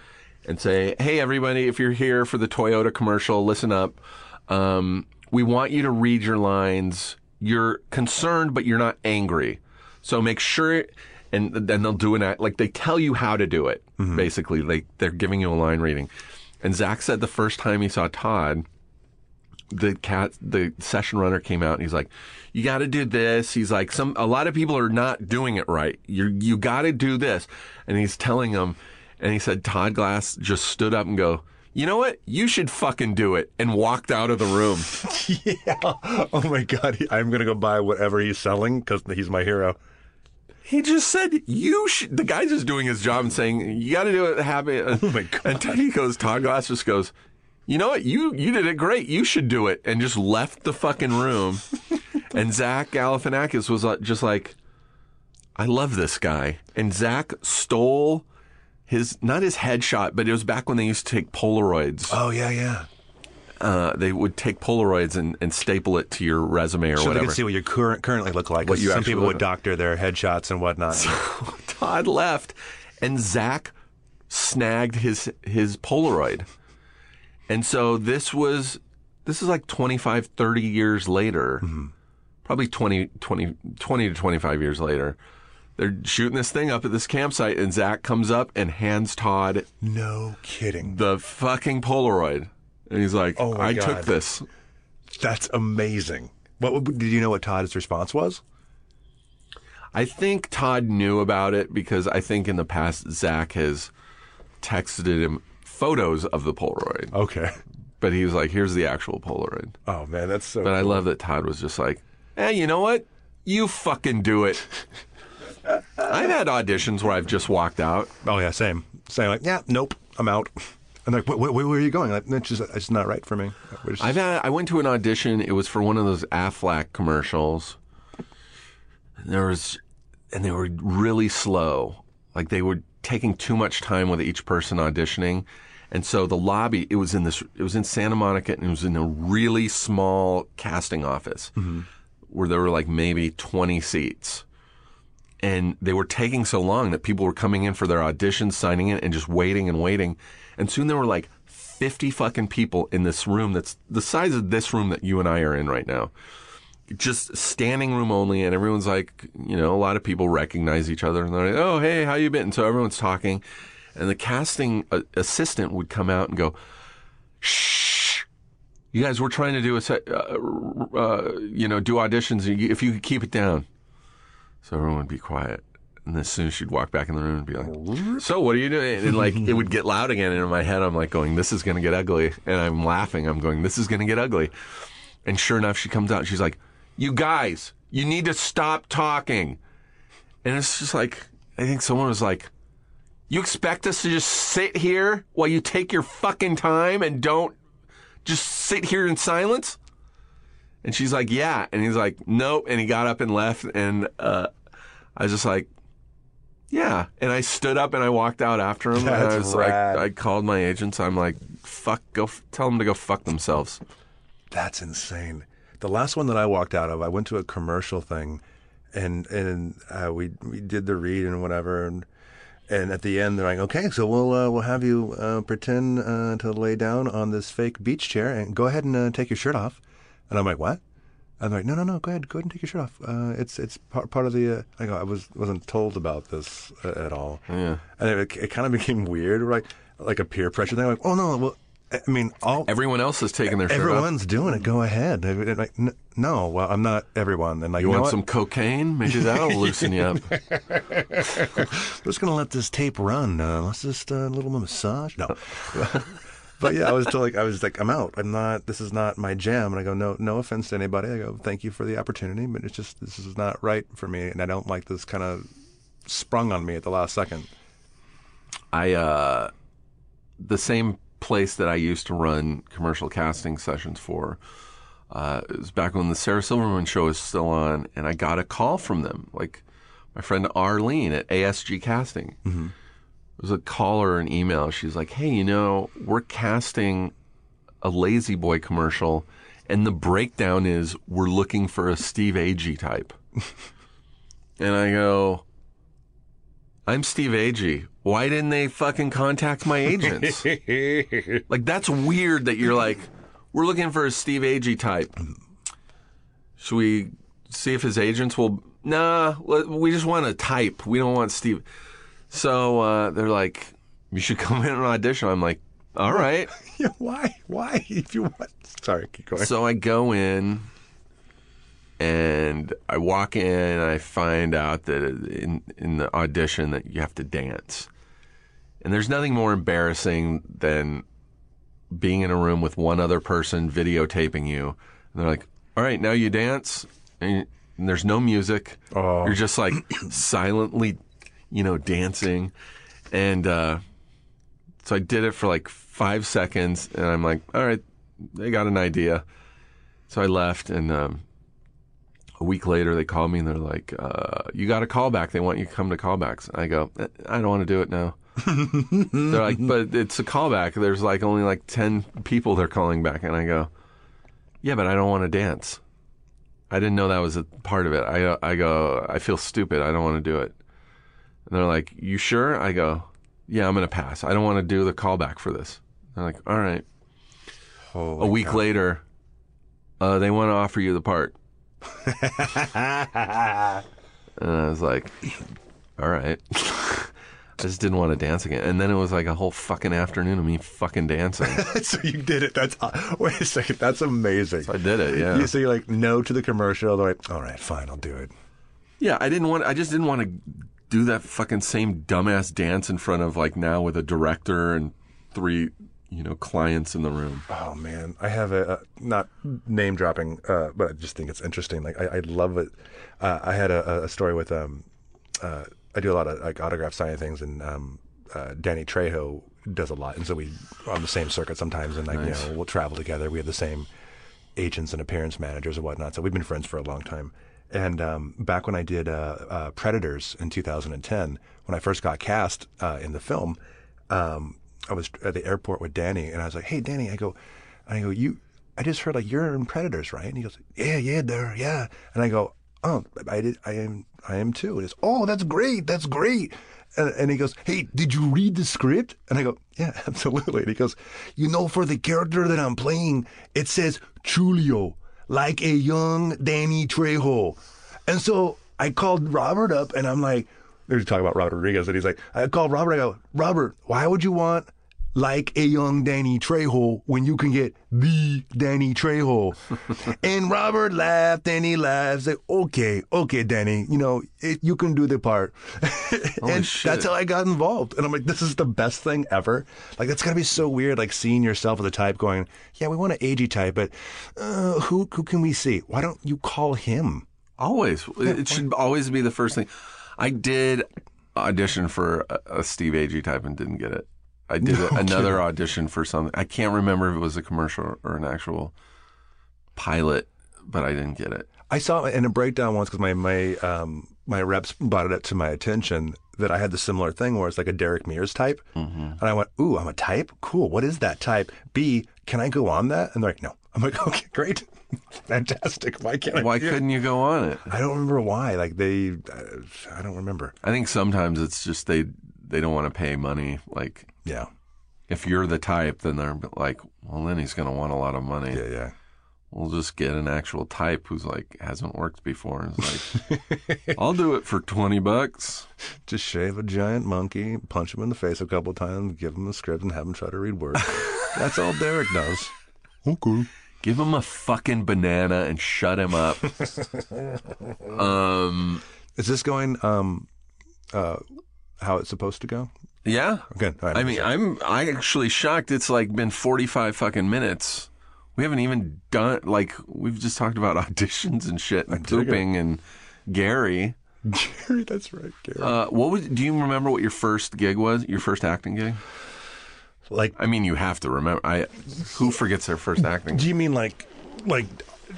and say, Hey, everybody, if you're here for the Toyota commercial, listen up. Um, we want you to read your lines. You're concerned, but you're not angry. So make sure, and then they'll do an act, like they tell you how to do it, basically. Like they're giving you a line reading. And Zach said the first time he saw Todd, the cat the session runner came out and he's like you got to do this he's like some a lot of people are not doing it right you you got to do this and he's telling him, and he said Todd Glass just stood up and go you know what you should fucking do it and walked out of the room *laughs*
yeah. Oh my God. I'm gonna go buy whatever he's selling because he's my hero.
He just said you should the guy's just doing his job and saying you got to do it happy *laughs* oh
my God.
and he goes Todd Glass just goes you know what? You you did it great. You should do it. And just left the fucking room. *laughs* And Zach Galifianakis was uh, just like I love this guy. And Zach stole his not his headshot but it was back when they used to take Polaroids.
Oh yeah, yeah.
Uh, they would take Polaroids and, and staple it to your resume or
So they
whatever
can see what you current, currently look like.
What you
some people
look
would doctor their headshots and whatnot. *laughs*
Todd left, and Zach snagged his his Polaroid. And so this was this is like 25, 30 years later, probably 20, 20, 20 to 25 years later. They're shooting this thing up at this campsite, and Zach comes up and hands Todd
No kidding.
the fucking Polaroid. And he's like,
Oh
I
God.
took this.
That's amazing. What did you know? What Todd's response was?
I think Todd knew about it because I think in the past Zach has texted him photos of the Polaroid,
Okay.
but he was like, "Here's the actual Polaroid."
Oh man, that's so.
But I love that Todd was just like, "Hey, you know what? You fucking do it." *laughs* I've had auditions where I've just walked out.
Oh yeah, same. Same. Like, yeah, nope, I'm out. And like, where, where, where are you going? Like, it's just, it's not right for me. Just-
I've had. I went to an audition. It was for one of those Aflac commercials. And there was, and they were really slow. Like they were taking too much time with each person auditioning, and so the lobby. It was in this. It was in Santa Monica, and it was in a really small casting office mm-hmm. where there were like maybe twenty seats. And they were taking so long that people were coming in for their auditions, signing in, and just waiting and waiting. And soon there were like 50 fucking people in this room that's the size of this room that you and I are in right now. Just standing room only, and everyone's like, you know, a lot of people recognize each other, and they're like, "Oh, hey, how you been?" And so everyone's talking, and the casting uh, assistant would come out and go, "Shh, you guys, we're trying to do a, set, uh, uh, you know, do auditions. If you could keep it down." So everyone would be quiet. And as soon as she'd walk back in the room and be like, So what are you doing? And like it would get loud again. And in my head, I'm like going, This is going to get ugly. And I'm laughing. I'm going, This is going to get ugly. And sure enough, she comes out and she's like, You guys, you need to stop talking. And it's just like, I think someone was like, You expect us to just sit here while you take your fucking time and don't just sit here in silence? And she's like, yeah. And he's like, nope. And he got up and left. And uh, I was just like, yeah. And I stood up and I walked out after him. and I was
rad.
like, I called my agents. I'm like, fuck, go f- tell them to go fuck themselves.
That's insane. The last one that I walked out of, I went to a commercial thing, and and uh, we we did the read and whatever, and and at the end they're like, okay, so we'll uh, we'll have you uh, pretend uh, to lay down on this fake beach chair and go ahead and uh, take your shirt off, and I'm like, what? I'm like, no, no, no, go ahead, go ahead and take your shirt off. Uh, it's it's part, part of the. Uh, I go, I was wasn't told about this uh, at all.
Yeah.
and it, it kind of became weird, like like a peer pressure thing. Like, oh no, well, I mean, all
Everyone else is taking their shirt off.
Everyone's doing it. Go ahead. Mean, Like, n- no, well, I'm not everyone. And like,
You
you
want some cocaine? Maybe that'll *laughs* loosen you up.
We're just gonna let this tape run. Uh, let's just uh, a little massage. No, *laughs* but yeah, I was like, I was like, I'm out. I'm not. This is not my jam. And I go, no, no offense to anybody. I go, thank you for the opportunity, but it's just this is not right for me, and I don't like this kind of sprung on me at the last second.
I uh, the same place that I used to run commercial casting sessions for. Uh, it was back when the Sarah Silverman show was still on, and I got a call from them, like my friend Arlene at ASG Casting. It was a call or an email. She's like, "Hey, you know, we're casting a La-Z-Boy commercial, and the breakdown is we're looking for a Steve Agee type." *laughs* and I go, I'm Steve Agee. Why didn't they fucking contact my agents? *laughs* like that's weird that you're like, we're looking for a Steve Agee type. Should we see if his agents will? Nah, we just want a type. We don't want Steve. So uh, they're like, you should come in and audition. I'm like, all right. *laughs*
yeah, why? Why? *laughs* If you want, *laughs* sorry, keep going.
So I go in and I walk in and I find out that in in the audition that you have to dance. And there's nothing more embarrassing than being in a room with one other person videotaping you. And they're like, "All right, now you dance." And, and there's no music.
Oh.
You're just like *clears throat* silently, you know, dancing. And uh so I did it for like 5 seconds and I'm like, "All right, they got an idea." So I left, and um, a week later they called me and they're like, uh, "You got a callback. They want you to come to callbacks." I go, "Eh, "I don't want to do it now." *laughs* they're like, "But it's a callback. There's like only like ten people they're calling back," and I go, "Yeah, but I don't want to dance. I didn't know that was a part of it. I I go, I feel stupid. I don't want to do it." And they're like, "You sure?" I go, "Yeah, I'm gonna pass. I don't want to do the callback for this." They're like, "All right."
Holy
a week
cow.
later, uh, they want to offer you the part. *laughs* and I was like, all right. *laughs* I just didn't want to dance again. And then it was like a whole fucking afternoon of me fucking dancing. *laughs*
so you did it. That's wait a second. That's amazing.
So I did it, yeah.
You, so you're like no to the commercial. They're like, all right, fine, I'll do it.
Yeah, I didn't want. I just didn't want to do that fucking same dumbass dance in front of like now with a director and three, you know, clients in the room.
Oh man, I have a, not name dropping, uh, but I just think it's interesting. Like I, I love it. Uh, I had a, a story with um, uh, I do a lot of like autograph signing things, and um, uh, Danny Trejo does a lot, and so we are on the same circuit sometimes, and like you know we'll travel together. We have the same agents and appearance managers and whatnot, so we've been friends for a long time. And um, back when I did uh, uh, Predators in 2010, when I first got cast uh, in the film, um, I was at the airport with Danny, and I was like, "Hey, Danny," I go, I go, you, I just heard like you're in Predators, right? And he goes, "Yeah, yeah, there, yeah." And I go, "Oh, I did, I am, I am too." And he's, "Oh, that's great, that's great." And, and he goes, "Hey, did you read the script?" And I go, "Yeah, *laughs* absolutely." And he goes, "You know, for the character that I'm playing, it says Chulio, like a young Danny Trejo." And so I called Robert up, and I'm like, "They're talking about Robert Rodriguez," and he's like, "I called Robert. I go, Robert, why would you want?" Like a young Danny Trejo when you can get the Danny Trejo. *laughs* and Robert laughed and he laughed. Like, okay, okay, Danny, you know, it, you can do the part. *laughs* and
shit.
that's how I got involved. And I'm like, this is the best thing ever. Like, that's gotta be so weird, like seeing yourself as a type going, yeah, we want an Agee type, but uh, who, who can we see? Why don't you call him?
Always. it should always be the first thing. I did audition for a, a Steve Agee type and didn't get it. I did a- another audition for something. I can't remember if it was a commercial or an actual pilot, but I didn't get it.
I saw it in a breakdown once because my my um, my reps brought it up to my attention that I had the similar thing where it's like a Derek Mears type, and I went, "Ooh, I'm a type. Cool. What is that type? B, can I go on that?" And they're like, "No." I'm like, *laughs* "Okay, great, *laughs* fantastic. Why can't I?"
Why couldn't you go on it?
I don't remember why. Like they, uh, I don't remember.
I think sometimes it's just they they don't want to pay money. Like
Yeah,
if you're the type, then they're like, well, then he's going to want a lot of money.
yeah, yeah.
We'll just get an actual type who's like hasn't worked before. And it's like, *laughs* I'll do it for twenty bucks.
Just shave a giant monkey, punch him in the face a couple times, give him a script, and have him try to read words. *laughs* That's all Derek does. Okay.
Give him a fucking banana and shut him up. *laughs* um,
Is this going um, uh, how it's supposed to go?
Yeah.
Okay. all right.
I mean, I'm I actually shocked. It's like been 45 fucking minutes. We haven't even done like we've just talked about *laughs* auditions and shit and pooping and Gary. *laughs*
Gary, that's right, Gary.
Uh, what was? Do you remember what your first gig was? Your first acting gig?
like,
I mean, you have to remember. I who forgets their first acting?
do you mean like, like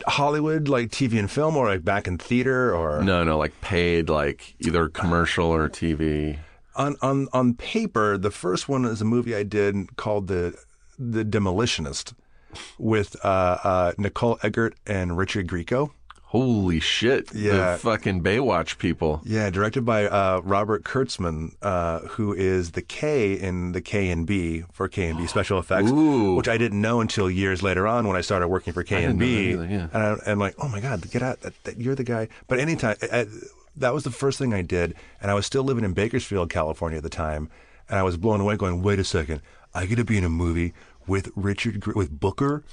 Hollywood, like TV and film, or like back in theater, or
No, no, like paid, like either commercial or TV.
On on on paper? The first one is a movie I did called the the Demolitionist with uh, uh, Nicole Eggert and Richard Grieco.
Holy shit!
Yeah.
the fucking Baywatch people.
Yeah, directed by uh, Robert Kurtzman, uh, who is the K in the K and B for K and B special effects,
Ooh.
which I didn't know until years later on when I started working for K and B. And I'm like, oh my god, get out! That, that, you're the guy. But anytime, I, that was the first thing I did, and I was still living in Bakersfield, California at the time, and I was blown away, going, wait a second, I get to be in a movie with Richard Gr- with Booker,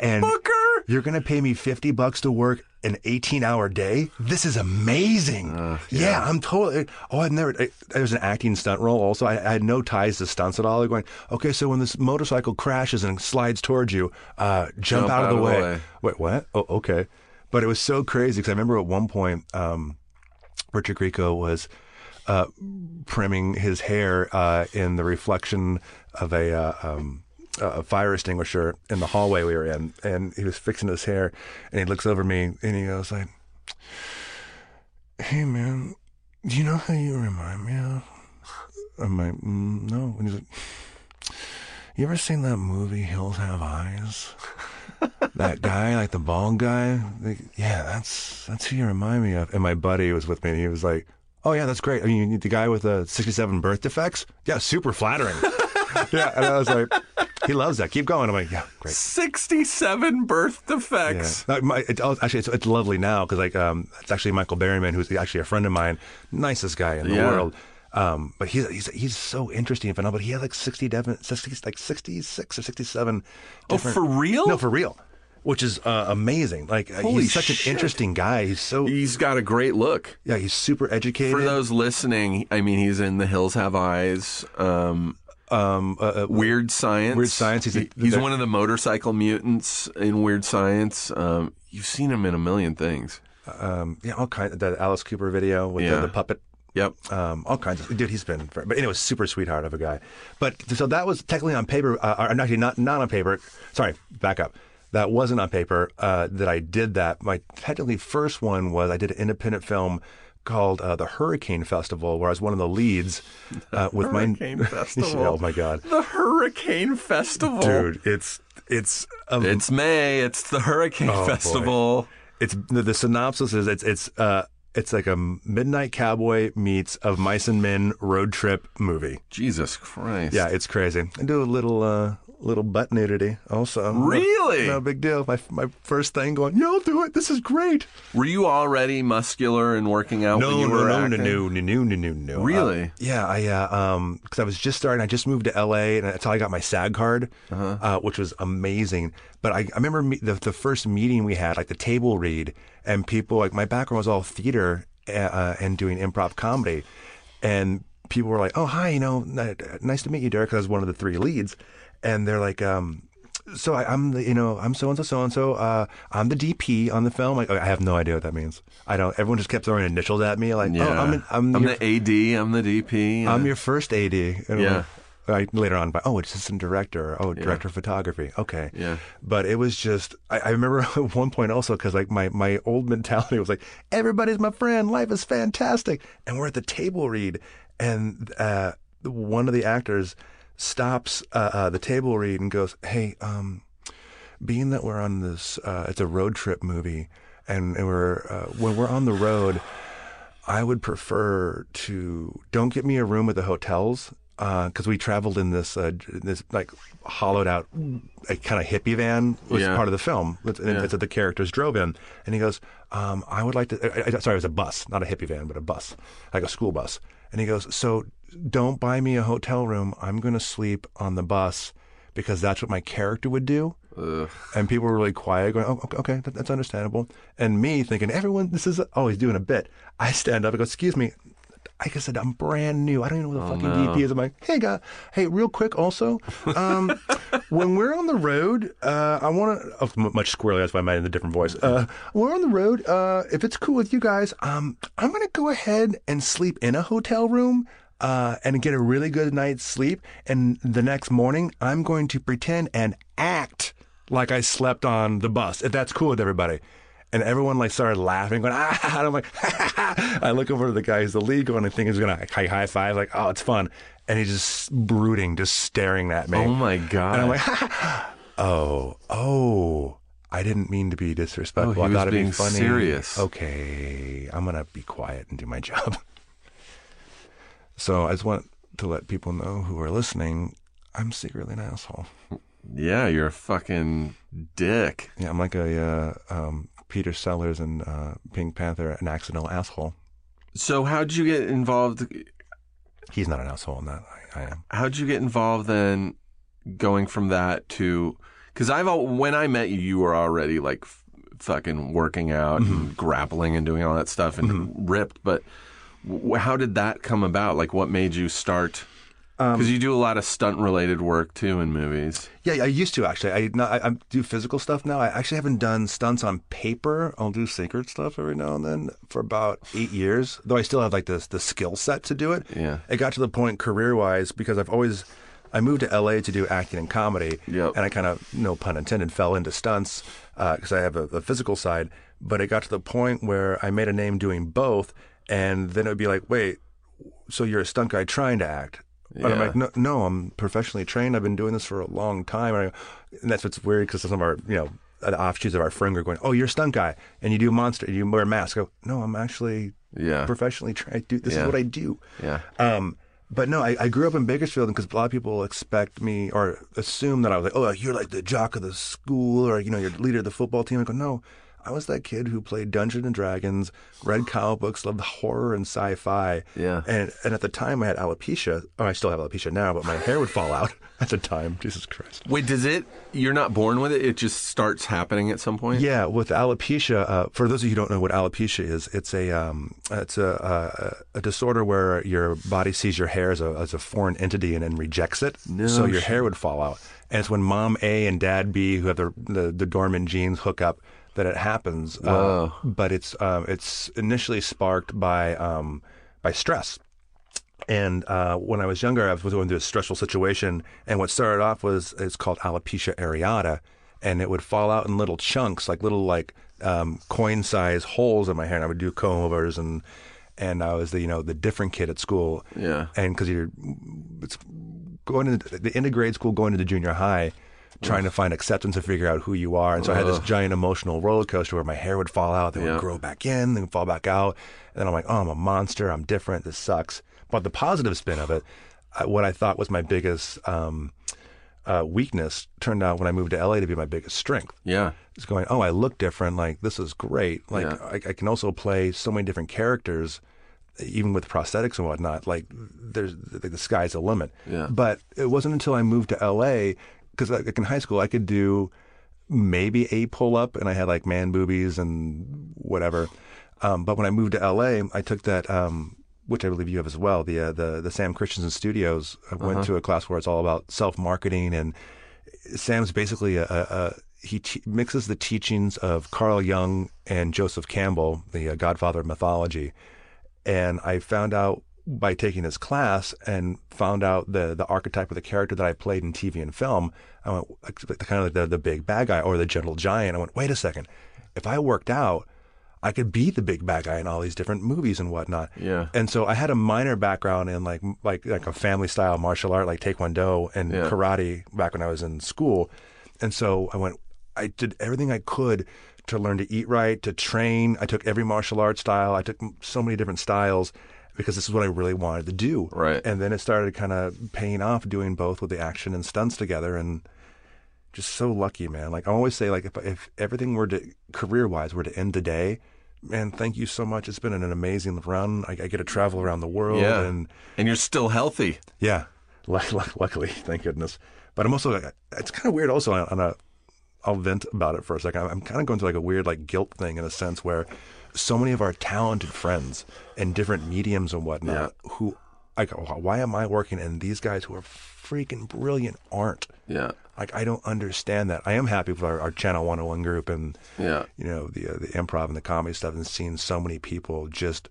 and
Booker!
you're going to pay me 50 bucks to work an 18 hour day? This is amazing.
Uh,
yeah. I'm totally. Oh, I've never. I, there was an acting stunt role also. I, I had no ties to stunts at all. They're going, okay, so when this motorcycle crashes and slides towards you, uh, jump, out, of the way. Wait, what? Oh, okay. But it was so crazy because I remember at one point, um, Richard Grieco was uh, primming his hair uh, in the reflection of a, uh, um, a fire extinguisher in the hallway we were in, and he was fixing his hair, and he looks over me and he goes like, "Hey man, do you know who you remind me of?" I'm like, mm, "No," and he's like. You ever seen that movie Hills Have Eyes? That guy, like the bald guy. Like, yeah, that's that's who you remind me of. And my buddy was with me, and he was like, "Oh yeah, that's great. I mean, the guy with the '67 birth defects. Yeah, super flattering." *laughs* yeah, and I was like, he loves that. Keep going. I'm like, yeah, great.
67 birth defects.
No, my, it, actually, it's, it's lovely now because like um, it's actually Michael Berryman, who's actually a friend of mine, nicest guy in the
Yeah.
world. Um, but he's, he's he's so interesting and phenomenal. But he had like 60, devin- 60 like sixty six or sixty seven.
Oh, for real?
No, for real. Which is uh, amazing. Like uh,
Holy
he's such
shit.
an interesting guy. He's so
He's got a great look.
yeah. He's super educated.
For those listening, I mean, he's in The Hills Have Eyes, um,
um, uh, uh,
Weird Science.
Weird Science, he's a-
he's one of the motorcycle mutants in Weird Science. Um, you've seen him in a million things.
um, yeah, all kind. Of, The Alice Cooper video with
Yeah.
the, the puppet.
Yep.
um, all kinds of dude. He's been, but anyway, super sweetheart of a guy. But so that was technically on paper, uh, or actually not not on paper. Sorry, back up. That wasn't on paper. Uh, that I did that. My technically first one was I did an independent film called uh, the Hurricane Festival, where I was one of the leads uh, *laughs* with my
Hurricane *laughs*
my
Festival.
oh my god,
The Hurricane Festival.
dude, it's it's um,
It's May. It's the Hurricane
Oh, boy.
Festival.
it's the, the synopsis is it's it's uh it's like a midnight cowboy meets of mice and men road trip movie.
Jesus Christ.
Yeah, it's crazy. I do a little uh little butt nudity also.
Really?
No, big deal. My my first thing going, yeah, I'll do it. This is great.
Were you already muscular and working out when
No,
you
no,
were
no, no,
acting?
no, no, no, no, no, no.
Really?
Uh, yeah, I uh, um because I was just starting. I just moved to L.A. and that's how I got my SAG card,
Uh-huh.
uh, which was amazing. But I, I remember me, the the first meeting we had, like the table read, and people like my background was all theater uh, and doing improv comedy, and people were like, "Oh, hi, you know, nice to meet you, Derek." 'cause I was one of the three leads, and they're like, um, "So I, I'm the, you know, I'm so and so, so and so. Uh, I'm the DP on the film." Like, I have no idea what that means. I don't. Everyone just kept throwing initials at me, like,
Yeah.
"Oh, I'm, an, I'm,
I'm
your,
the AD. I'm the DP.
I'm your first AD." And
Yeah.
like- later on, but oh, assistant director. Oh, director of photography. Okay.
Yeah.
But it was just, I, I remember *laughs* at one point also, because like my, my old mentality was like, everybody's my friend. Life is fantastic. And we're at the table read, and uh, one of the actors stops uh, uh, the table read and goes, Hey, um, being that we're on this, uh, it's a road trip movie, and, and we're, uh, when we're on the road, I would prefer to don't get me a room at the hotels because we traveled in this uh, this like hollowed out a kind of hippie van was
Yeah.
part of the film. And
Yeah.
what the characters drove in. And he goes, um, "I would like to." I, I, sorry, it was a bus, not a hippie van, but a bus, like a school bus. And he goes, "So don't buy me a hotel room. I'm going to sleep on the bus." Because that's what my character would do, and people were really quiet, going, "Oh, okay, okay, that, that's understandable." And me thinking, "Everyone, this is oh, he's doing a bit." I stand up and go, "Excuse me, like I said, I'm brand new. I don't even know what the fucking DP is. I'm like, hey, guy, hey, real quick, also, um, *laughs* when we're on the road, uh, I want to, oh, much squirrely, that's why I'm in a different voice. Uh, we're on the road, uh, if it's cool with you guys, um, I'm going to go ahead and sleep in a hotel room. Uh, and get a really good night's sleep. And the next morning, I'm going to pretend and act like I slept on the bus. If that's cool with everybody. And everyone like started laughing, going ah! *laughs* And I'm like, *laughs* I look over to the guy who's the lead, going, I think he's gonna high high five, like, oh, it's fun. And he's just brooding, just staring at me.
Oh my god.
And I'm like, *laughs* oh, oh, I didn't mean to be disrespectful.
Oh,
I
was
thought it'd
being
be funny.
serious.
Okay, I'm gonna be quiet and do my job. So I just want to let people know who are listening, I'm secretly an asshole.
yeah, you're a fucking dick.
Yeah, I'm like a uh, um, Peter Sellers and uh, Pink Panther, an accidental asshole.
So how'd you get involved?
He's not an asshole in that. I, I am.
How'd you get involved then? Going from that to because I've when I met you, you were already like f- fucking working out
Mm-hmm.
and grappling and doing all that stuff and ripped. But how did that come about? Like, what made you start?
Um,
Because you do a lot of stunt related work too in movies.
Yeah, I used to actually. I, not, I I do physical stuff now. I actually haven't done stunts on paper. I'll do sacred stuff every now and then for about eight years. Though I still have like this the skill set to do it.
Yeah.
It got to the point career wise because I've always I moved to LA to do acting and comedy.
Yep.
And I kind of no pun intended fell into stunts because I have a, a physical side. But it got to the point where I made a name doing both, and then it would be like, wait, so you're a stunt guy trying to act. But I'm like, no, no, I'm professionally trained. I've been doing this for a long time. And, I, and that's what's weird because some of our, you know, the offshoots of our friend are going, oh, you're a stunt guy and you do monster, you wear a mask. I go, no, I'm actually
Yeah.
professionally trained. I do, this
Yeah.
is what I do.
Yeah.
Um, but no, I, I grew up in Bakersfield because a lot of people expect me or assume that I was like, oh, you're like the jock of the school or, you know, you're the leader of the football team. I go, no, I was that kid who played Dungeons and Dragons, read comic books, loved horror and sci-fi.
Yeah.
And and at the time I had alopecia. Oh, I still have alopecia now, but my hair would fall out *laughs* at the time. Jesus Christ.
Wait, does it? You're not born with it. It just starts happening at some point.
Yeah, with alopecia. Uh, for those of you who don't know what alopecia is, it's a um, it's a, a a disorder where your body sees your hair as a as a foreign entity and then rejects it. No, so your hair would fall out, and it's when Mom A and Dad B, who have the the, the dormant genes, hook up that it happens. Uh, but it's um, it's initially sparked by um, by stress. And uh, when I was younger, I was going through a stressful situation, and what started off was it's called alopecia areata, and it would fall out in little chunks, like little like um, coin size holes in my hair. And I would do comb overs, and and I was the you know the different kid at school.
Yeah.
And because you're it's going into the end of grade school, going into junior high, trying to find acceptance and figure out who you are. And so I had this giant emotional roller coaster where my hair would fall out, then
Yeah.
would grow back in, then fall back out. And then I'm like, oh, I'm a monster. I'm different. This sucks. But the positive spin of it, what I thought was my biggest um, uh, weakness turned out when I moved to LA to be my biggest strength.
Yeah.
It's going, oh, I look different. Like, this is great. Like,
Yeah.
I, I can also play so many different characters, even with prosthetics and whatnot. Like, there's the, the sky's the limit.
Yeah.
But it wasn't until I moved to LA, because like in high school, I could do maybe a pull up and I had like man boobies and whatever. Um, but when I moved to LA, I took that, um, which I believe you have as well, the uh, the the Sam Christensen Studios. I went to a class where it's all about self marketing, and Sam's basically a, a, a he te- mixes the teachings of Carl Jung and Joseph Campbell, the uh, Godfather of mythology, and I found out by taking his class and found out the the archetype of the character that I played in TV and film. I went the kind of like the the big bad guy or the gentle giant. I went, wait a second, if I worked out, I could be the big bad guy in all these different movies and whatnot.
Yeah.
And so I had a minor background in like like like a family style martial art like taekwondo and
Yeah.
karate back when I was in school. And so I went I did everything I could to learn to eat right, to train. I took every martial art style. I took so many different styles because this is what I really wanted to do.
Right.
And then it started kind of paying off doing both with the action and stunts together and just so lucky, man. Like I always say, like if if everything were to career wise were to end today, man, thank you so much. It's been an amazing run. I, I get to travel around the world,
Yeah.
and
And you're still healthy.
yeah, luck- *laughs* luck- luckily, thank goodness. But I'm also like, it's kind of weird. Also on, on a, I'll vent about it for a second. I'm kind of going through like a weird like guilt thing in a sense where so many of our talented friends in different mediums and whatnot who I go, why am I working and these guys who are freaking brilliant aren't?
Yeah.
Like I don't understand that. I am happy with our, our Channel 101 group and
Yeah.
you know the uh, the improv and the comedy stuff and seeing so many people just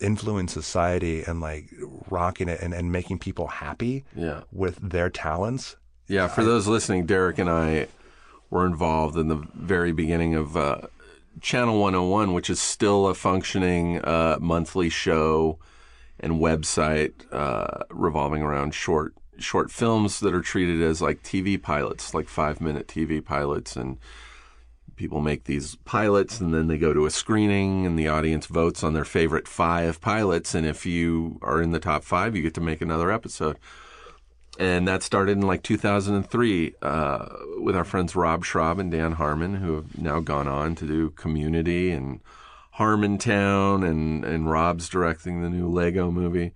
influence society and like rocking it and, and making people happy
Yeah.
with their talents.
Yeah, for those listening, Derek and I were involved in the very beginning of uh, Channel 101, which is still a functioning uh, monthly show and website uh, revolving around short short films that are treated as like TV pilots, like five minute TV pilots, and people make these pilots and then they go to a screening and the audience votes on their favorite five pilots and if you are in the top five you get to make another episode and that started in like 2003 uh, with our friends Rob Schrab and Dan Harmon, who have now gone on to do Community and Harmontown, and and Rob's directing the new Lego movie.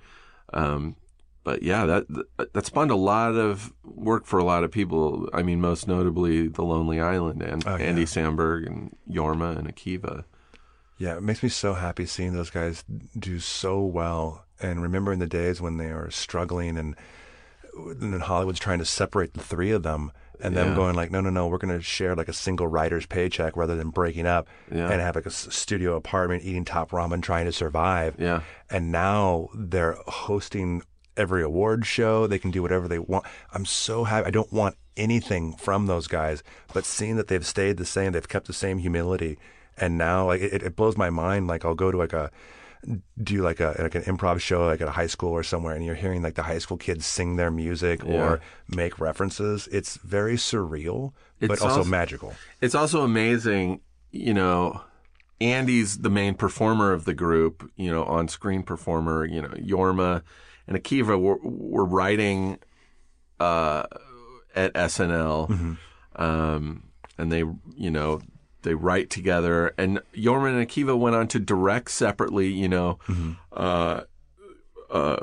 Um, but yeah, that that spawned a lot of work for a lot of people. I mean, most notably The Lonely Island and
Oh, yeah.
Andy Samberg and Jorma and Akiva.
Yeah, it makes me so happy seeing those guys do so well and remembering the days when they were struggling and and then Hollywood's trying to separate the three of them and them going like, no, no, no, we're going to share like a single writer's paycheck rather than breaking up
Yeah.
and have like a studio apartment eating top ramen trying to survive.
Yeah.
And now they're hosting every award show. They can do whatever they want. I'm so happy. I don't want anything from those guys, but seeing that they've stayed the same, they've kept the same humility. And now like it, it blows my mind. Like I'll go to like a, do like a like an improv show like at a high school or somewhere and you're hearing like the high school kids sing their music or make references? It's very surreal but also,
also-
magical.
It's also amazing, you know, Andy's the main performer of the group, you know, on screen performer, you know, Jorma and Akiva were, were writing uh, at SNL,
Mm-hmm.
um, and they, you know, they write together. And Yorman and Akiva went on to direct separately. You know,
Mm-hmm.
uh, uh,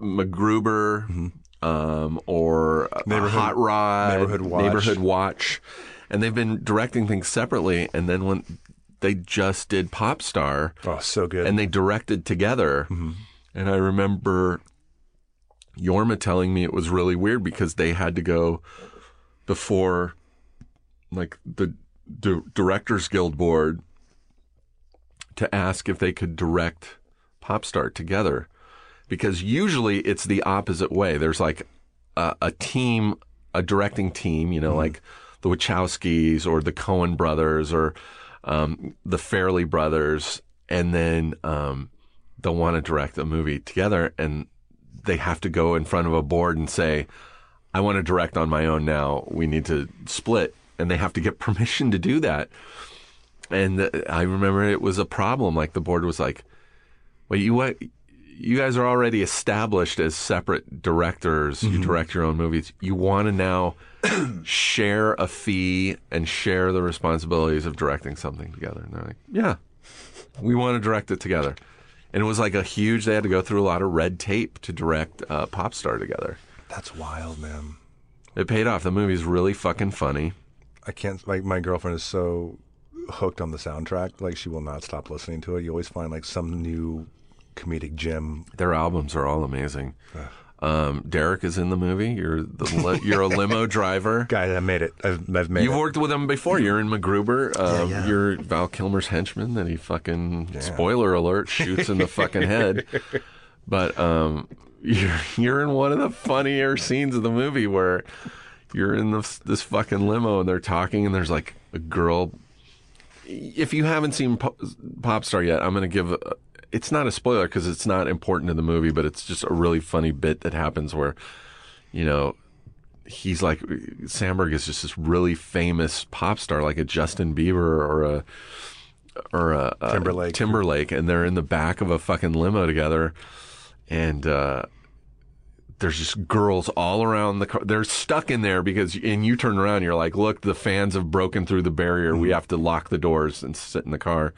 MacGruber, um, or
Mm-hmm. Neighborhood-
Hot Rod,
Neighborhood Watch.
Neighborhood Watch, and they've been directing things separately. And then when they just did Pop Star,
Oh, so good.
and they directed together. And I remember Jorma telling me it was really weird because they had to go before, like the D- Directors Guild board, to ask if they could direct Popstar together, because usually it's the opposite way. There's like a, a team, a directing team, you know, like the Wachowskis or the Coen brothers or um, the Farrelly brothers, and then um, they'll want to direct a movie together, and they have to go in front of a board and say, "I want to direct on my own now. We need to split," and they have to get *laughs* permission to do that. And I remember it was a problem. Like the board was like, "Well, you what?" You guys are already established as separate directors. You direct your own movies. You want to now *clears throat* share a fee and share the responsibilities of directing something together. And they're like, yeah, we want to direct it together. And it was like a huge, they had to go through a lot of red tape to direct uh, Popstar together.
That's wild, man.
It paid off. The movie's really fucking funny.
I can't. Like my girlfriend is so hooked on the soundtrack. Like she will not stop listening to it. You always find like some new comedic gem.
Their albums are all amazing. Um, Derek is in the movie. You're the li- you're a limo *laughs* driver.
Guy, I made it. I've, I've made
You've
it.
worked with him before. You're in MacGruber. Um,
yeah.
You're Val Kilmer's henchman that he fucking spoiler alert shoots in the fucking head. *laughs* But um, you're you're in one of the funnier scenes of the movie where you're in this this fucking limo and they're talking and there's like a girl. If you haven't seen Pop- Popstar yet, I'm going to give. A, it's not a spoiler because it's not important to the movie, but it's just a really funny bit that happens where, you know, he's like Samberg is just this really famous pop star, like a Justin Bieber or a or a, a
Timberlake.
Timberlake, and they're in the back of a fucking limo together, and uh, there's just girls all around the car. They're stuck in there because, and you turn around, you're like, look, the fans have broken through the barrier. We have to lock the doors and sit in the car,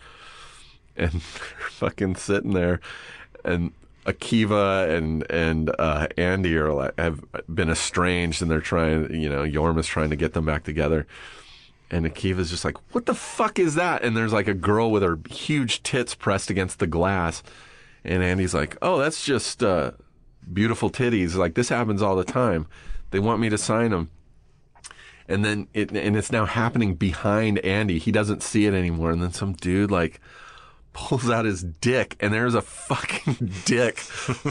*laughs* and they're fucking sitting there, and. Akiva and and uh, Andy are like, have been estranged, and they're trying. You know, Jorma is trying to get them back together. And Akiva's just like, "What the fuck is that?" And there's like a girl with her huge tits pressed against the glass, and Andy's like, "Oh, that's just uh, beautiful titties. Like this happens all the time. They want me to sign them." And then it and it's now happening behind Andy. He doesn't see it anymore. And then some dude like pulls out his dick and there's a fucking *laughs* dick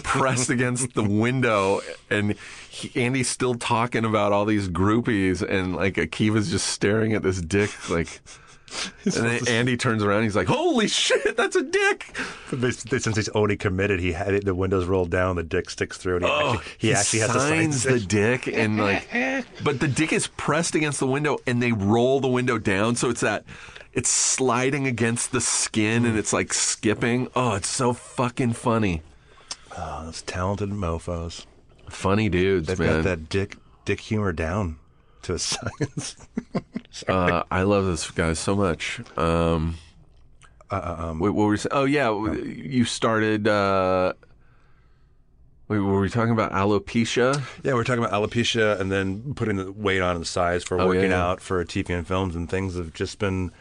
pressed against the window and he, Andy's still talking about all these groupies and like Akiva's just staring at this dick like *laughs* and then Andy turns around he's like holy shit that's a dick!
They- Since he's already committed, he had it, the windows rolled down, the dick sticks through, and he
Oh,
actually, he actually has to sign
signs the dick and like *laughs* but the dick is pressed against the window and they roll the window down so it's that it's sliding against the skin and it's like skipping. Oh it's so fucking funny.
Oh, those talented mofo's.
funny dudes
They've
man.
got that dick dick humor down to *laughs* science.
uh, I love this guy so much um
Uh,
wait, what were you saying? Oh yeah, you started. Uh, wait, were we talking about alopecia?
yeah, we're talking about alopecia and then putting the weight on and the size for
Oh,
working
yeah.
out for TV and films, and things have just been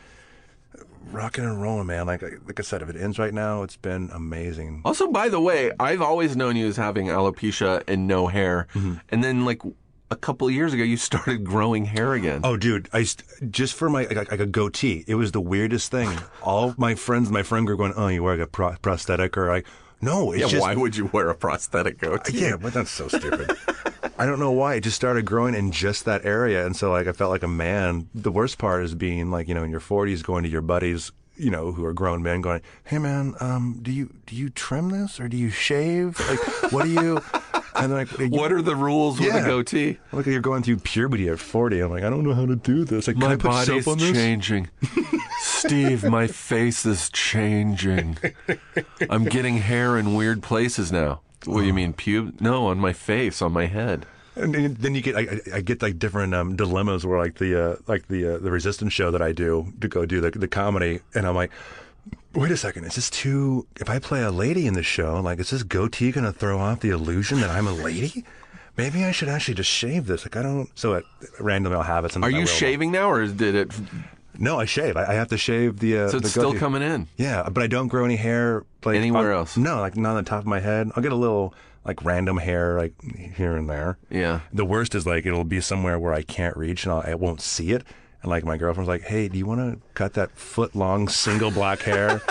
rocking and rolling, man. Like like I said, if it ends right now, it's been amazing.
Also, by the way, I've always known you as having alopecia and no hair,
Mm-hmm.
and then like a couple of years ago, you *laughs* started growing hair again.
Oh, dude, I just for my like, like a goatee. It was the weirdest thing. All my friends, my friend group, going, "Oh, you wear like a pro- prosthetic," or like, "No, it's
yeah,
just
why would you wear a prosthetic goatee?
yeah." But that's so stupid. I don't know why. It just started growing in just that area, and so like I felt like a man. The worst part is being like you know in your forties, going to your buddies, you know, who are grown men, going, "Hey, man, um, do you do you trim this or do you shave? Like, what do you?" And like,
What are the rules with
Yeah.
a goatee?
Look, you're going through puberty at 40. I'm like, I don't know how to do this. Like,
My body's changing *laughs* Steve, my face is changing. I'm getting hair in weird places now. What do you mean, pube? No, on my face, on my head.
And then you get, I, I- I get like different um, dilemmas where like the, uh, like the, uh, the resistance show that I do to go do the, the comedy, and I'm like, wait a second, is this too? If I play a lady in the show, like, is this goatee going to throw off the illusion that I'm a lady? Maybe I should actually just shave this. Like I don't. So it, randomly I'll have it.
Are you
will.
shaving now, or did it?
No, I shave. I, I have to shave the. Uh,
So
the
it's still coming in.
Yeah, but I don't grow any hair like
Anywhere
on-
else?
No, like not on the top of my head. I'll get a little like random hair like here and there.
Yeah.
The worst is like it'll be somewhere where I can't reach and I'll, I won't see it. And like my girlfriend's like, "Hey, do you want to cut that foot long single black hair?" *laughs*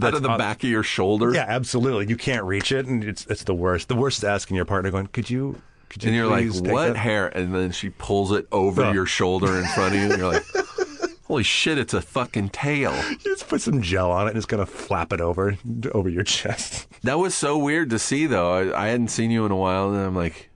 Out of the
on-
back of your shoulder.
Yeah, absolutely. You can't reach it, and it's it's the worst. The worst is asking your partner, going, "Could you?" Could you
And you're like, what
that?"
hair? And then she pulls it over
Oh.
your shoulder in front of you. And you're like, *laughs* holy shit, it's a fucking tail.
You just put some gel on it and it's gonna flap it over over your chest. *laughs*
That was so weird to see, though. I, I hadn't seen you in a while, and I'm like,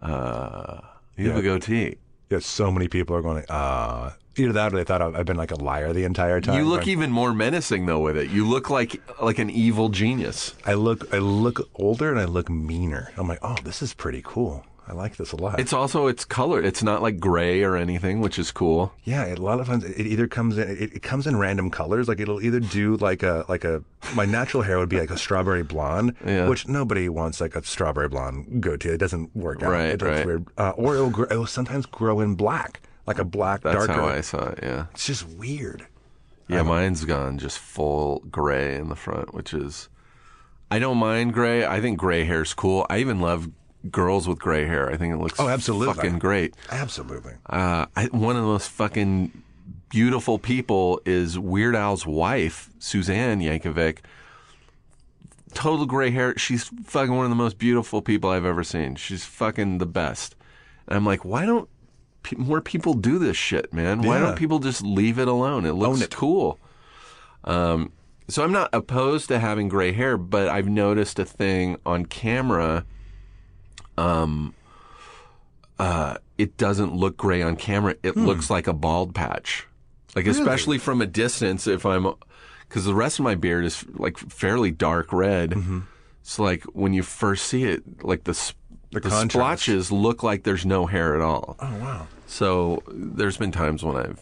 uh, you have a
Yeah. Yeah, so many people are going, uh, either that or they thought I've been like a liar the entire time.
You look even more menacing though with it. You look like like an evil genius.
I look, I look older and I look meaner. I'm like, oh, this is pretty cool. I like this a lot.
It's also it's color. It's not like gray or anything, which is cool.
yeah, a lot of times it either comes in, it, it comes in random colors. Like it'll either do like a, like a, my natural hair would be like a strawberry blonde,
Yeah.
which nobody wants like a strawberry blonde goatee. It doesn't work out.
Right,
it looks
right.
weird. Uh, or it'll, gr- it'll sometimes grow in black, like a black
That's
darker.
how I saw it. Yeah,
It's just weird.
yeah. Mine's gone just full gray in the front, which is. I don't mind gray. I think gray hair's cool. I even love girls with gray hair. I think it looks
Oh, absolutely.
fucking great.
Absolutely.
Uh, I, one of the most fucking beautiful people is Weird Al's wife, Suzanne Yankovic. Total gray hair. She's fucking one of the most beautiful people I've ever seen. She's fucking the best. And I'm like, why don't pe- more people do this shit, man? Why
Yeah.
don't people just leave it alone? It looks
it.
cool. Um, so I'm not opposed to having gray hair, but I've noticed a thing on camera. Um, uh, it doesn't look gray on camera. It
Hmm.
looks like a bald patch. Like especially from a distance, if I'm, because the rest of my beard is like fairly dark red.
Mm-hmm.
So like when you first see it, like the
The
the,
contrast.
splotches look like there's no hair at all.
Oh wow.
So there's been times when I've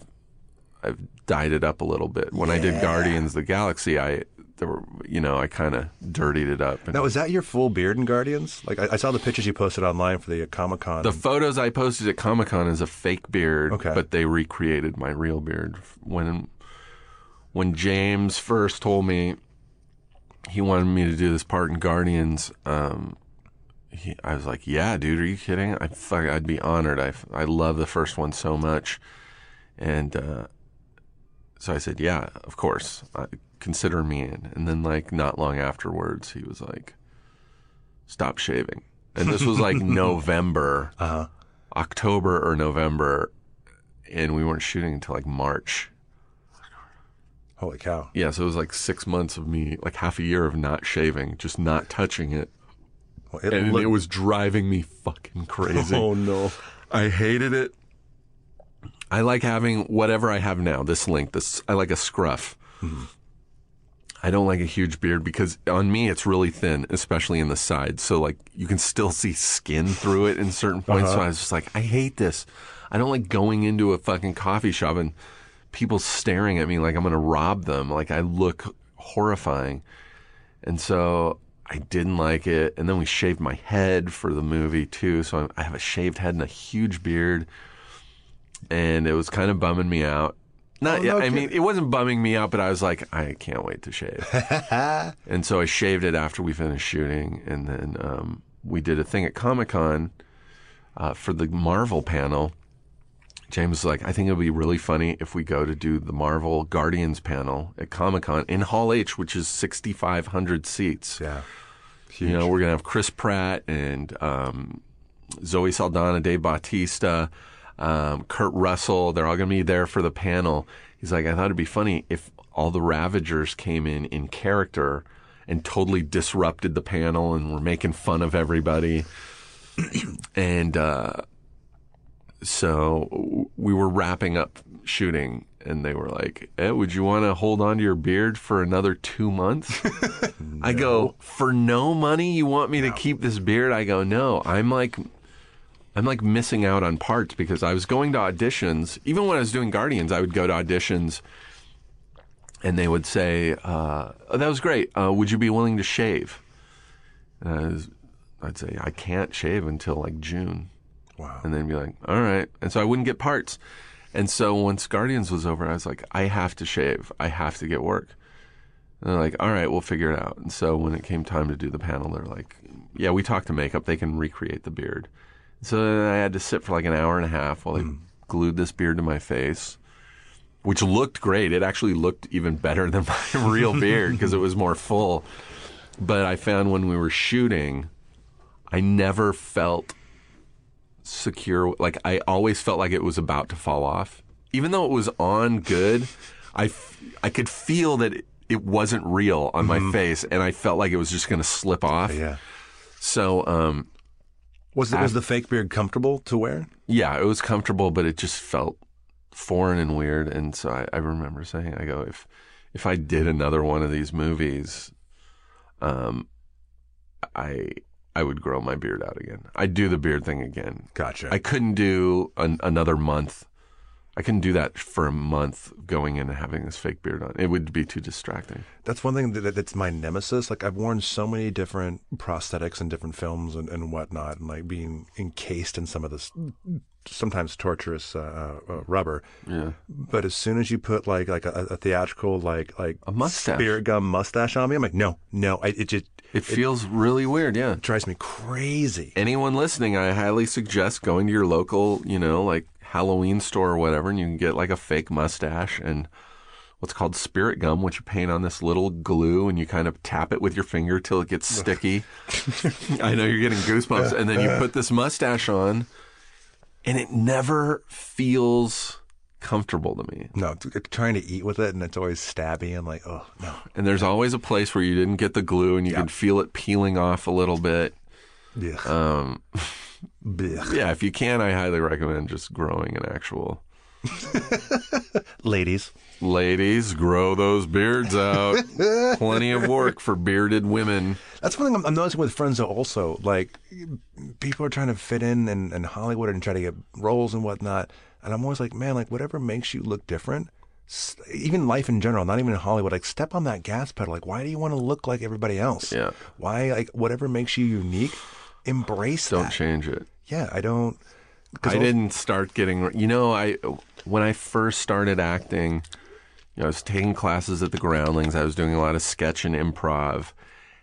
I've dyed it up a little bit. When I did Guardians of the Galaxy, I there were you know I kind of dirtied it up. And
Now, was that your full beard in Guardians? Like, I, I saw the pictures you posted online for the Comic Con.
the photos I posted at Comic Con is a fake beard,
Okay.
but they recreated my real beard when when James first told me he wanted me to do this part in Guardians. Um, he, I was like, "Yeah, dude, are you kidding? I fuck, I'd be honored. I I love the first one so much." And uh, so I said, "Yeah, of course. I, consider me in." And then, like, not long afterwards, he was like, "Stop shaving." And this was like *laughs* November,
Uh-huh.
October or November, and we weren't shooting until like March.
Holy cow!
Yeah, so it was like six months of me, like half a year of not shaving, just not touching it,
Well, it
and it was driving me fucking crazy.
Oh no!
I hated it. I like having whatever I have now. This length. This I like a scruff. Mm-hmm. I don't like a huge beard because on me it's really thin, especially in the sides. So like you can still see skin through it in certain points. So uh-huh. I was just like, I hate this. I don't like going into a fucking coffee shop and people staring at me like I'm going to rob them. Like I look horrifying. And so I didn't like it. And then we shaved my head for the movie too. So I have a shaved head and a huge beard. And it was kind of bumming me out. Not,
Oh, no
I mean,
kidding.
it wasn't bumming me out, but I was like, I can't wait to shave. *laughs* and so I shaved it after we finished shooting. And then um, we did a thing at Comic Con uh, for the Marvel panel. James was like, I think it would be really funny if we go to do the Marvel Guardians panel at Comic Con in Hall H, which is 6,500 seats.
Yeah.
You know, we're going to have Chris Pratt and um, Zoe Saldana, Dave Bautista, um, Kurt Russell. They're all going to be there for the panel. He's like, I thought it'd be funny if all the Ravagers came in in character and totally disrupted the panel and were making fun of everybody. *clears throat* and uh, so we were wrapping up shooting and they were like, eh, "Would you want to hold on to your beard for another two months?" *laughs* I go, "For no money, you want me to keep this beard?" I go, "No, I'm like." I'm like missing out on parts because I was going to auditions. Even when I was doing Guardians, I would go to auditions and they would say, uh, oh, "That was great. Uh, would you be willing to shave?" And I was, I'd say, "I can't shave until like June."
Wow.
And then be like, "All right." And so I wouldn't get parts. And so once Guardians was over, I was like, "I have to shave. I have to get work." And they're like, "All right, we'll figure it out." And so when it came time to do the panel, they're like, "Yeah, we talked to makeup. They can recreate the beard." So then I had to sit for like an hour and a half while they glued this beard to my face which looked great. It actually looked even better than *laughs* my real beard because it was more full. But I found when we were shooting, I never felt secure. Like I always felt like it was about to fall off, even though it was on good. I, f- I could feel that it, it wasn't real on my face, and I felt like it was just going to slip off.
Yeah.
So, um,
Was the, was the fake beard comfortable to wear?
yeah, it was comfortable, but it just felt foreign and weird. And so I, I remember saying, I go, if if I did another one of these movies, um, I I would grow my beard out again. I'd do the beard thing again.
Gotcha.
I couldn't do an, another month. I couldn't do that for a month going in and having this fake beard on. It would be too distracting.
That's one thing that, that- that's my nemesis. Like I've worn so many different prosthetics in different films and, and whatnot, and like being encased in some of this sometimes torturous uh, uh, uh, rubber.
Yeah.
But as soon as you put like like a, a theatrical like like
A mustache.
spirit gum mustache on me, I'm like, no, no. I, it just
It feels really weird, yeah.
it drives me crazy.
anyone listening, I highly suggest going to your local, you know, like Halloween store or whatever, and you can get like a fake mustache and what's called spirit gum, which you paint on this little glue and you kind of tap it with your finger till it gets sticky. *laughs* I know you're getting goosebumps. And then you put this mustache on, and it never feels comfortable to me.
No, trying to eat with it, and it's always stabby. and like, oh no.
And there's always a place where you didn't get the glue and you
Yeah.
can feel it peeling off a little bit.
Blech.
Um, *laughs*
Blech.
yeah, if you can, I highly recommend just growing an actual
Ladies,
Ladies, grow those beards out. *laughs* Plenty of work for bearded women.
That's one thing I'm, I'm noticing with friends though. Also, like people are trying to fit in in, in Hollywood and try to get roles and whatnot. And I'm always like, man, like whatever makes you look different. Even life in general, not even in Hollywood. Like, step on that gas pedal. Like, why do you want to look like everybody else?
Yeah.
Why, like, whatever makes you unique, embrace
Don't
that.
change it.
Yeah, I don't.
I
also-
didn't start getting. You know, I when I first started acting, you know, I was taking classes at the Groundlings. I was doing a lot of sketch and improv,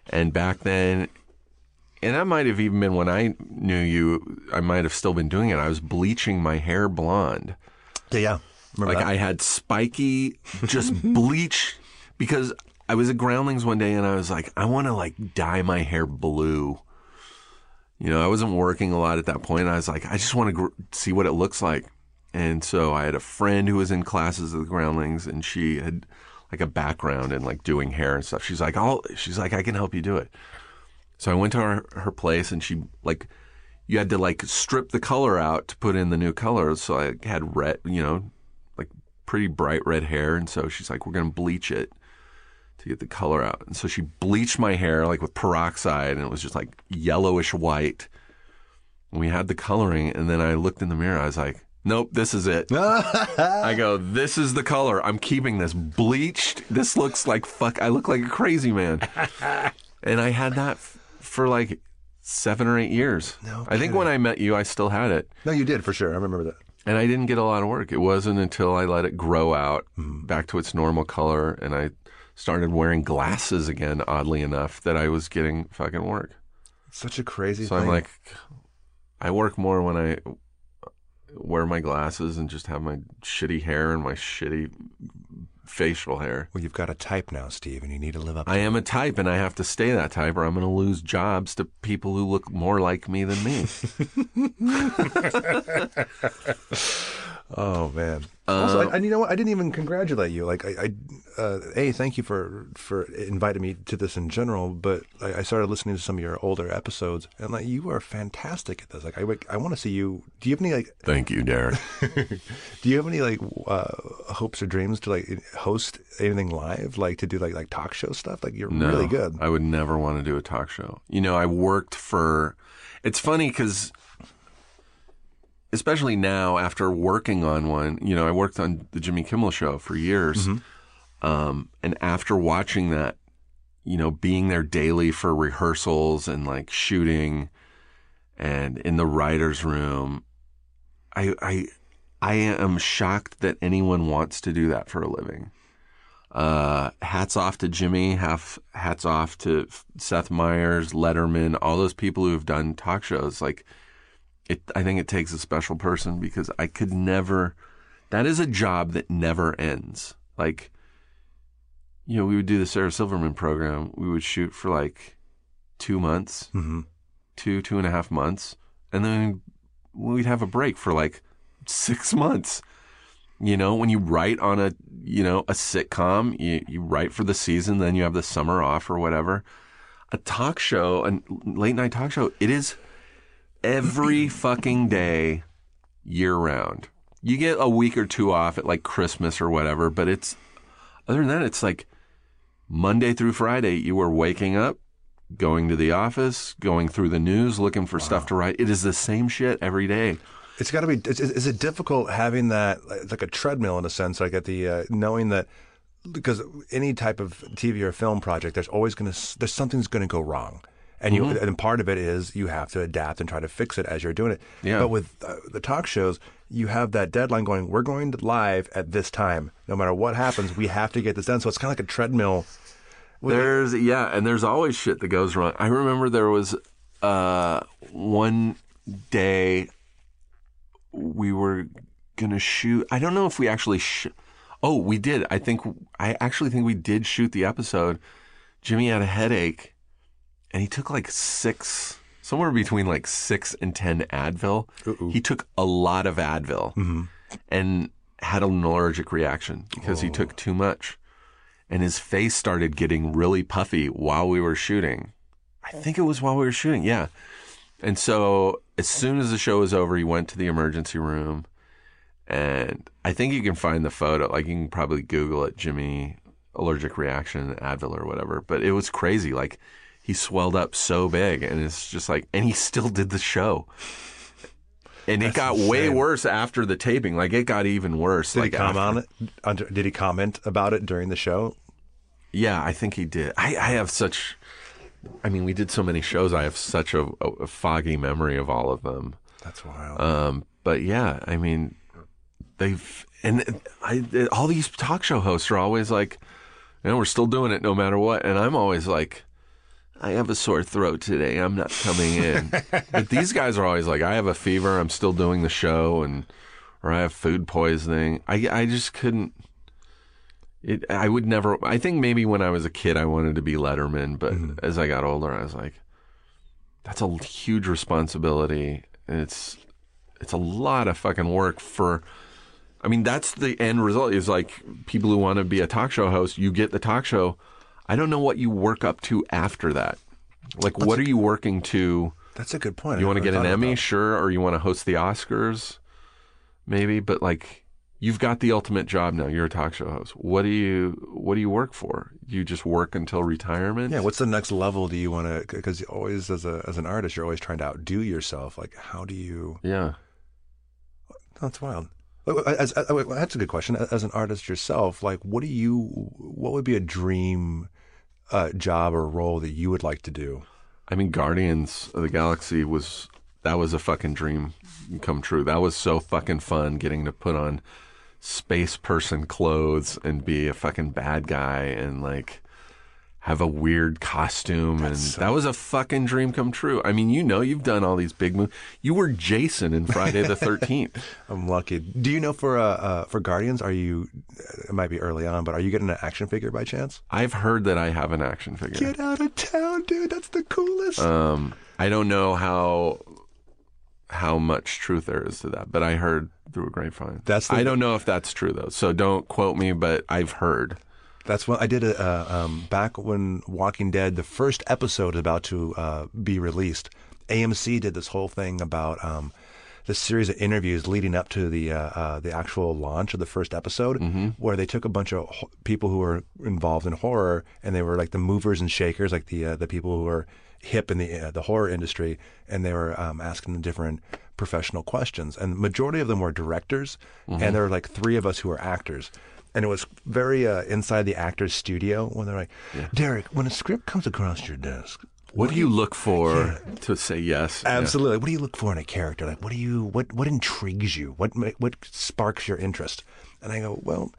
and back then, and that might have even been when I knew you. I might have still been doing it. I was bleaching my hair blonde.
Yeah, yeah. Remember
like
that?
I had spiky, just *laughs* bleach because I was at Groundlings one day and I was like, I want to like dye my hair blue. You know, I wasn't working a lot at that point. I was like, I just want to gr- see what it looks like. And so I had a friend who was in classes at the Groundlings and she had like a background in like doing hair and stuff. She's like, I'll, she's like, I can help you do it. So I went to her, her place and she like, you had to like strip the color out to put in the new colors. So I had red, you know, like pretty bright red hair. And so she's like, we're to bleach it to get the color out. And so she bleached my hair like with peroxide and it was just like yellowish white. And we had the coloring. And then I looked in the mirror. I was like, nope, this is it. *laughs* I go, this is the color. I'm keeping this bleached. This looks like fuck. I look like a crazy man. *laughs* and I had that f- for like seven or eight years.
No
I think when I met you, I still had it.
no, you did for sure. I remember that.
And I didn't get a lot of work. It wasn't until I let it grow out
Mm-hmm.
back to its normal color and I started wearing glasses again, oddly enough, that I was getting fucking work.
Such a crazy
So
thing.
I'm like, I work more when I wear my glasses and just have my shitty hair and my shitty facial hair.
well, you've got a type now, Steve, and you need to live up.
To I am a type and I have to stay that type or I'm going to lose jobs to people who look more like me than me. *laughs* *laughs*
Oh man. also, I, and you know what? I didn't even congratulate you. Like, I, I uh, a thank you for for inviting me to this in general. But I, I started listening to some of your older episodes, and like, you are fantastic at this. Like, I I want to see you. Do you have any like? *laughs*
Thank you, Derek. *laughs*
Do you have any like uh, hopes or dreams to like host anything live, like to do like like talk show stuff? Like, you're
No,
really good.
I would never want to do a talk show. You know, I worked for. It's funny because, especially now after working on one, you know, I worked on the Jimmy Kimmel Show for years, um, and after watching that, you know, being there daily for rehearsals and like shooting, and in the writers' room, I I I am shocked that anyone wants to do that for a living. Uh, hats off to Jimmy. Half hats off to Seth Meyers, Letterman, all those people who have done talk shows. Like, it. I think it takes a special person because I could never. That is a job that never ends. Like, you know, we would do the Sarah Silverman program. We would shoot for like two months,
hmm
two two and a half months, and then we'd have a break for like six *laughs* months. You know, when you write on a you know a sitcom, you, you write for the season, then you have the summer off or whatever. A talk show, a late night talk show, it is every fucking day, year round. You get a week or two off at like Christmas or whatever, but it's other than that, it's like Monday through Friday. You are waking up, going to the office, going through the news, looking for stuff to write. It is the same shit every day.
It's got to be. Is, is it difficult having that? It's like a treadmill in a sense. Like at the uh, knowing that because any type of TV or film project, there's always going to there's something's going to go wrong, and you and part of it is you have to adapt and try to fix it as you're doing it.
Yeah.
But with uh, the talk shows, you have that deadline going. We're going to live at this time. No matter what happens, we have to get this done. So it's kind of like a treadmill.
There's yeah, and there's always shit that goes wrong. I remember there was uh, one day we were gonna shoot. I don't know if we actually. Sh- oh, we did. I think I actually think we did shoot the episode. Jimmy had a headache, and he took like six, somewhere between like six and ten Advil. He took a lot of Advil, mm-hmm. and had an allergic reaction because he took oh. too much and his face started getting really puffy while we were shooting. I oh. think it was while we were shooting, yeah. And so as soon as the show was over, he went to the emergency room, and I think you can find the photo. Like you can probably Google it, Jimmy allergic reaction, Advil or whatever. But it was crazy. Like he swelled up so big, and it's just like, and he still did the show. And it got way worse after the taping. Like it got even worse.
Did
like
he comment on it? Under- Did he comment about it during the show?
Yeah, I think he did. I, I have such. I mean, we did so many shows. I have such a, a foggy memory of all of them.
That's wild.
Um, but yeah, I mean, they've and I all these talk show hosts are always like, you know, we're still doing it no matter what, and I'm always like. I have a sore throat today. I'm not coming in. *laughs* but these guys are always like, I have a fever. I'm still doing the show, and or I have food poisoning. I I just couldn't. It, I would never. I think maybe when I was a kid, I wanted to be Letterman, but mm-hmm. as I got older, I was like, that's a huge responsibility, and it's it's a lot of fucking work for. I mean, that's the end result. Is like people who want to be a talk show host, you get the talk show. I don't know what you work up to after that. Like, what are you working to?
That's a good point.
You want to get an Emmy, sure, or you want to host the Oscars, maybe. But like, you've got the ultimate job now. You're a talk show host. What do you What do you work for? You just work until retirement?
Yeah, what's the next level do you want to? Because you always, as a as an artist, you're always trying to outdo yourself. Like, how do you?
yeah.
That's wild. As, as, that's a good question. As an artist yourself, like, what do you? What would be a dream uh, job or role that you would like to do?
I mean, Guardians of the Galaxy was that was a fucking dream come true. That was so fucking fun getting to put on space person clothes and be a fucking bad guy and like have a weird costume and that was a fucking dream come true. I mean, you know, you've done all these big movies. You were Jason in Friday the *laughs* Thirteenth.
I'm lucky. Do you know for uh, uh, for Guardians? Are you? It might be early on, but are you getting an action figure by chance?
I've heard that I have an action figure.
Get out of town, dude! That's the coolest.
Um, I don't know how how much truth there is to that, but I heard through a grapevine.
That's the-
I don't know if that's true though, so don't quote me, but I've heard.
That's what I did. A, uh, um, back when Walking Dead, the first episode is about to uh, be released. AMC did this whole thing about um, this series of interviews leading up to the uh, uh, the actual launch of the first episode, where they took a bunch of ho- people who were involved in horror, and they were like the movers and shakers, like the uh, the people who were hip in the uh, the horror industry, and they were um, asking them different professional questions. And the majority of them were directors, and there were like three of us who were actors. And it was very uh, inside the actor's studio when they're like, Derek, when a script comes across your desk,
What do you look for to say yes? Yeah.
Absolutely. What do you look for in a character? Like, what do you what what intrigues you? What what sparks your interest? And I go, well,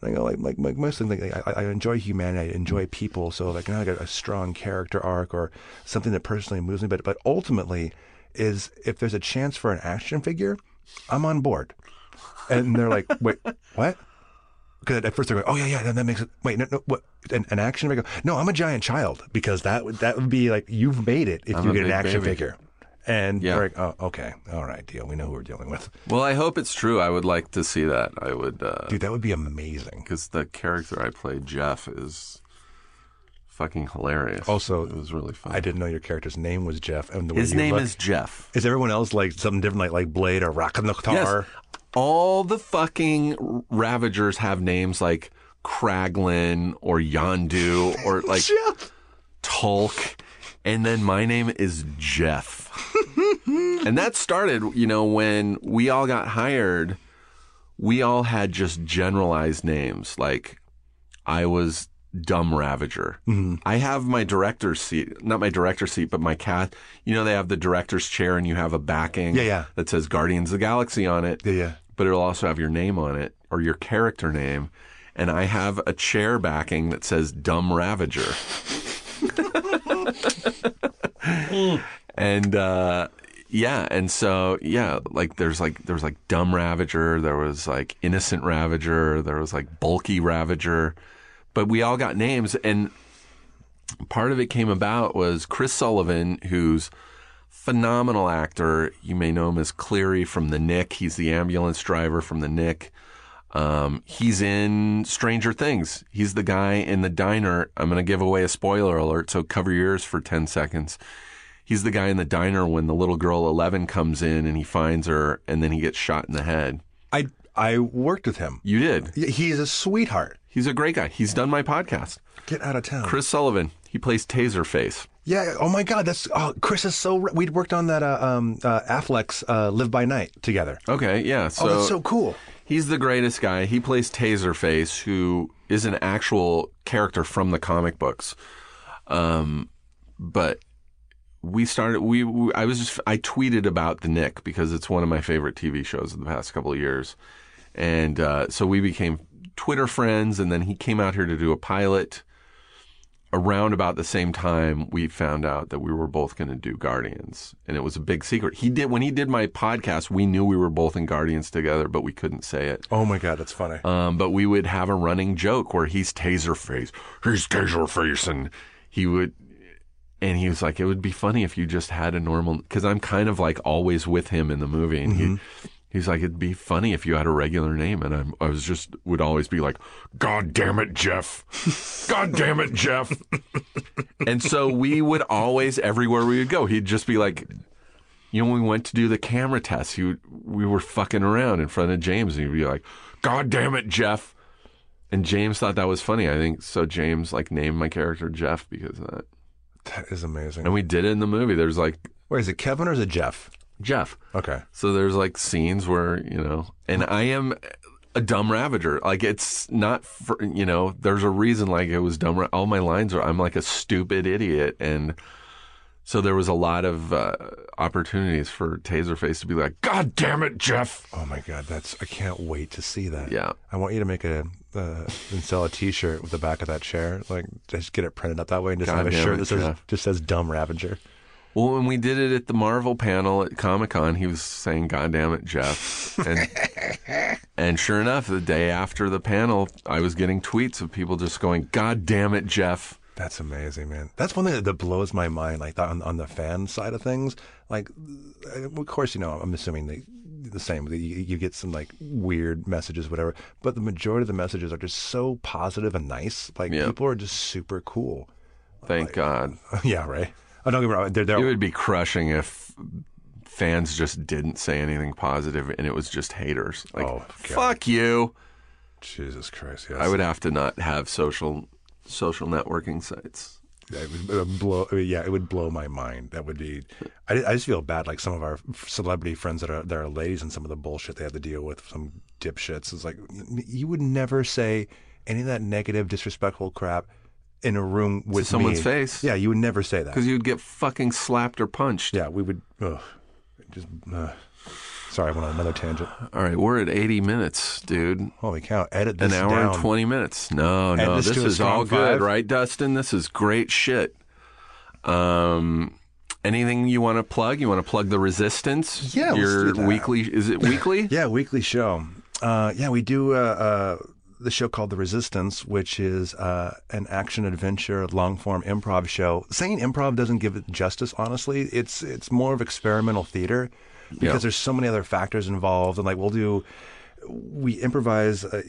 and I go like like, like most things. Like, I, I enjoy humanity. I enjoy people. So like, I got a strong character arc or something that personally moves me. But but ultimately, is if there's a chance for an action figure, I'm on board. And they're like, wait, what? Because at first they're going, oh yeah, yeah, then that makes it. Wait, no, no, what? An, an action figure? No, I'm a giant child because that would that would be like you've made it if
I'm
you get an action
baby.
figure. And
Yeah.
like, oh, okay, all right, deal. We know who we're dealing with,
Well, I hope it's true. I would like to see that. I would, uh,
dude. That would be amazing.
because the character I play, Jeff, is fucking hilarious.
Also,
it was really fun.
I didn't know your character's name was Jeff. And the
His name
look-
is Jeff.
Is everyone else like something different, like like Blade or Rakanoktar?
Yes. All the fucking Ravagers have names like Kraglin or Yondu or *laughs* like
Jeff.
Tullk. And then my name is Jeff. *laughs* and that started, you know, when we all got hired, we all had just generalized names. Like I was Dumb Ravager. Mm-hmm. I have my director's seat, not my director's seat, but my cat. You know, they have the director's chair and you have a backing
Yeah, yeah.
that says Guardians of the Galaxy on it.
Yeah, yeah.
But it'll also have your name on it or your character name. And I have a chair backing that says Dumb Ravager. and uh yeah and so yeah like there's like there was like dumb ravager there was like innocent ravager there was like bulky ravager but we all got names and part of it came about was chris sullivan who's phenomenal actor you may know him as cleary from the Knick he's the ambulance driver from the nick um, he's in Stranger Things. He's the guy in the diner. I'm going to give away a spoiler alert, so cover your ears for 10 seconds. He's the guy in the diner when the little girl 11 comes in and he finds her and then he gets shot in the head.
I I worked with him.
You did.
He's a sweetheart.
He's a great guy. He's done my podcast.
Get out of town.
Chris Sullivan. He plays Taserface.
Yeah. Oh my God. That's oh, Chris is so. We'd worked on that uh, um, uh, Affleck's uh, Live by Night together.
Okay, yeah. So,
oh, that's so cool.
He's the greatest guy. He plays Taserface, who is an actual character from the comic books. Um, but we started. We, we I was just I tweeted about the Knick because it's one of my favorite TV shows of the past couple of years, and uh, so we became Twitter friends. And then he came out here to do a pilot. Around about the same time, we found out that we were both going to do Guardians, and it was a big secret. He did when he did my podcast. We knew we were both in Guardians together, but we couldn't say it.
Oh my God. That's funny.
Um, but we would have a running joke where he's Taserface, he's Taserface, and he would, and he was like, it would be funny if you just had a normal, because I'm kind of like always with him in the movie, and he, he's like, it'd be funny if you had a regular name, and I'm, I was just would always be like, God damn it, Jeff, God damn it, Jeff, *laughs* and so we would always everywhere we would go, he'd just be like. You know, when we went to do the camera test, he would, we were fucking around in front of James, and he'd be like, "God damn it, Jeff!" And James thought that was funny. I think so. James like named my character Jeff because of that,
that is amazing.
and we did it in the movie. There's like
Wait, is it Kevin or is it Jeff?
Jeff.
Okay.
So there's like scenes where you know, and I am a dumb ravager. Like it's not for you know. There's a reason like it was dumb. All my lines are I'm like a stupid idiot, and so there was a lot of uh, opportunities for Taserface to be like, "God damn it, Jeff."
Oh my God. That's. I can't wait to see that.
Yeah.
I want you to make a uh, and sell a T-shirt with the back of that chair. Like just get it printed up that way and just
God
have a shirt
it,
that says just says "Dumb Ravager."
Well, when we did it at the Marvel panel at Comic Con, he was saying, "God damn it, Jeff!" And *laughs* and sure enough, the day after the panel, I was getting tweets of people just going, "God damn it, Jeff!"
That's amazing, man. That's one thing that, that blows my mind. Like on on the fan side of things, like uh, of course you know I'm assuming the the same. You, you get some like weird messages, whatever. But the majority of the messages are just so positive and nice. Like
Yeah.
people are just super cool.
Thank God. *laughs*
yeah, right. Oh, don't get me wrong. They're, they're,
It would be crushing if fans just didn't say anything positive and it was just haters. Like,
Oh,
fuck you.
Jesus Christ. Yes.
I would have to not have social social networking sites.
Yeah, it would, it would blow. I mean, yeah, it would blow my mind. That would be. I, I just feel bad. Like some of our celebrity friends that are that are ladies, and some of the bullshit they have to deal with. Some dipshits. It's like you would never say any of that negative, disrespectful crap in a room with
someone's
me.
face?
Yeah, you would never say that.
Because you'd get fucking slapped or punched.
Yeah, we would. Ugh, just. Uh, sorry, I went on another tangent.
All right, we're at 80 minutes, dude.
Holy cow! Edit this An
hour
down.
and 20 minutes. No, no,
this
this, is all good,
five?
right, Dustin? This is great shit. Um, anything you want to plug? You want to plug the Resistance?
Yeah,
your weekly. Is it weekly? *laughs*
Yeah, weekly show. Uh, yeah, we do uh, uh, the show called The Resistance, which is uh, an action adventure long form improv show. Saying improv doesn't give it justice. Honestly, it's it's more of experimental theater because
Yeah.
there's so many other factors involved, and like we'll do. We improvise uh,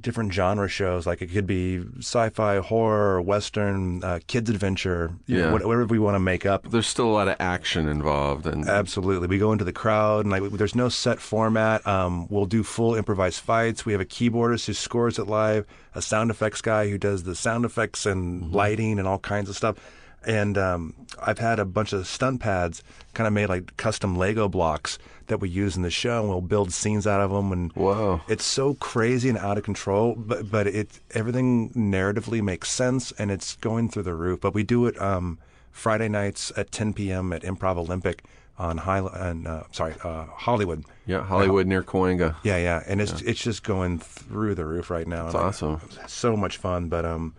different genre shows, like it could be sci-fi, horror, western, uh, kids adventure, you know,
Yeah.
what- whatever we want to make up.
There's still a lot of action involved, and
Absolutely. We go into the crowd and like there's no set format. Um, we'll do full improvised fights. We have a keyboardist who scores it live, a sound effects guy who does the sound effects and
Mm-hmm.
lighting and all kinds of stuff. And um, I've had a bunch of stunt pads kind of made like custom Lego blocks that we use in the show and we'll build scenes out of them and
Whoa.
it's so crazy and out of control but but it everything narratively makes sense and it's going through the roof but we do it um, Friday nights at 10 p.m. at Improv Olympic on High and uh, sorry uh, Hollywood
yeah, Hollywood near Cahuenga.
yeah yeah and it's it's just going through the roof right now
It's
And I-
awesome.
so much fun but um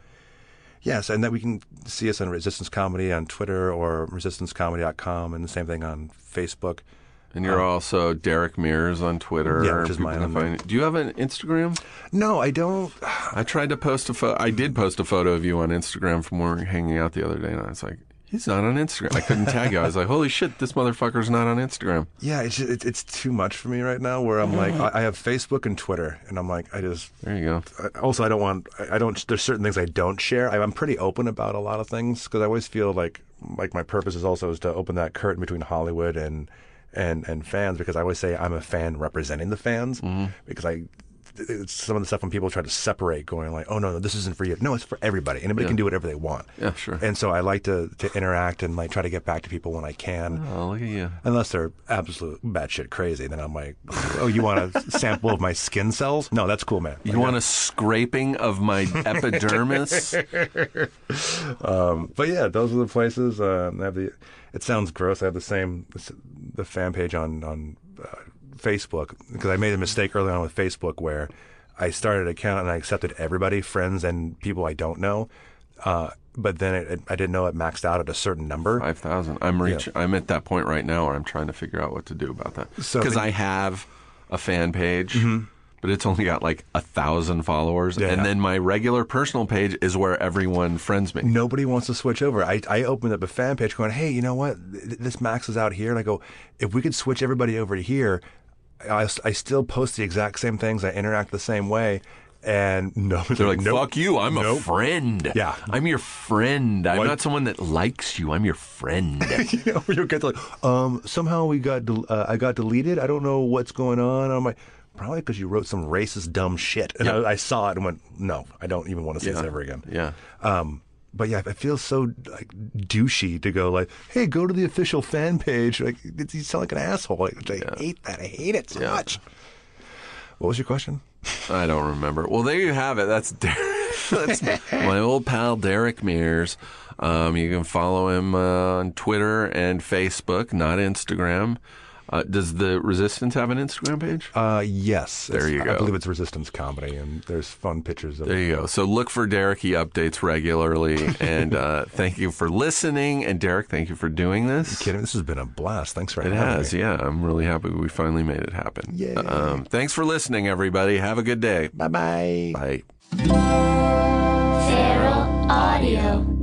yes and that we can see us on Resistance Comedy on Twitter or resistancecomedy.com and the same thing on Facebook
And you're also Derek Mears on Twitter.
Um, Yeah, which is
can
on
find- Do you have an Instagram?
no I don't
I tried to post a photo. I did post a photo of you on Instagram from when we were hanging out the other day, and I was like, "He's not on Instagram." I couldn't tag you. I was like, "Holy shit, this motherfucker's not on Instagram."
Yeah, it's just, it's too much for me right now. Where I'm like, I, have Facebook and Twitter, and I'm like, I just
There you go.
I- also I don't want I I don't. There's certain things I don't share. I, I'm pretty open about a lot of things because I always feel like like my purpose is also is to open that curtain between Hollywood and and and fans because I always say I'm a fan representing the fans
Mm-hmm.
because I. It's some of the stuff when people try to separate, going like, "Oh no, no, this isn't for you." No, it's for everybody. Anybody can do whatever they want.
Yeah, sure.
And so I like to to interact and like try to get back to people when I can.
Oh, look at you.
Unless they're absolute batshit crazy, then I'm like, oh, you want a *laughs* sample of my skin cells? No, that's cool, man.
You want a scraping of my *laughs* epidermis?
But yeah, those are the places. Uh, I have the. It sounds gross. I have the same the fan page on on uh, Facebook because I made a mistake early on with Facebook where I started an account and I accepted everybody, friends and people I don't know. Uh, but then it, it, I didn't know it maxed out at a certain number.
Five thousand. I'm reach. I'm at that point right now where I'm trying to figure out what to do about that
So-
because I have a fan page. But it's only got like a thousand followers,
Yeah.
and then my regular personal page is where everyone friends me.
Nobody wants to switch over. I, I opened up a fan page going, hey, you know what? Th- This maxes out here. And I go, if we could switch everybody over to here, I, I still post the exact same things. I interact the same way. And *laughs* no,
They're like,
nope.
"Fuck you! I'm a friend.
Yeah.
I'm your friend. I'm
What?
not someone that likes you. I'm your friend." *laughs*
you know, you'll get to like, um, somehow we got, del- uh, I got deleted. I don't know what's going on. I'm like, probably because you wrote some racist, dumb shit. And I, I saw it and went, no, I don't even want to see this ever again.
yeah.
Um, but yeah, it feels so like douchey to go like, "Hey, go to the official fan page." Like, it's, you sound like an asshole. Like, I hate that. I hate it so
Yeah.
much. What was your question? *laughs*
I don't remember. Well, there you have it. That's Derek. *laughs* That's *laughs* my old pal Derek Mears. Um, you can follow him uh, on Twitter and Facebook, not Instagram. Uh, does the Resistance have an Instagram page?
Uh, yes.
There
It's-
you
I believe it's Resistance Comedy, and there's fun pictures of
There you go. So look for Derek. He updates regularly. and uh, *laughs* thank you for listening. And Derek, thank you for doing this.
Kidding? This has been a blast. Thanks for having me.
It
having
has,
me.
yeah. I'm really happy we finally made it happen.
Yay.
Um, thanks for listening, everybody. Have a good day.
Bye bye.
Bye.
Feral Audio.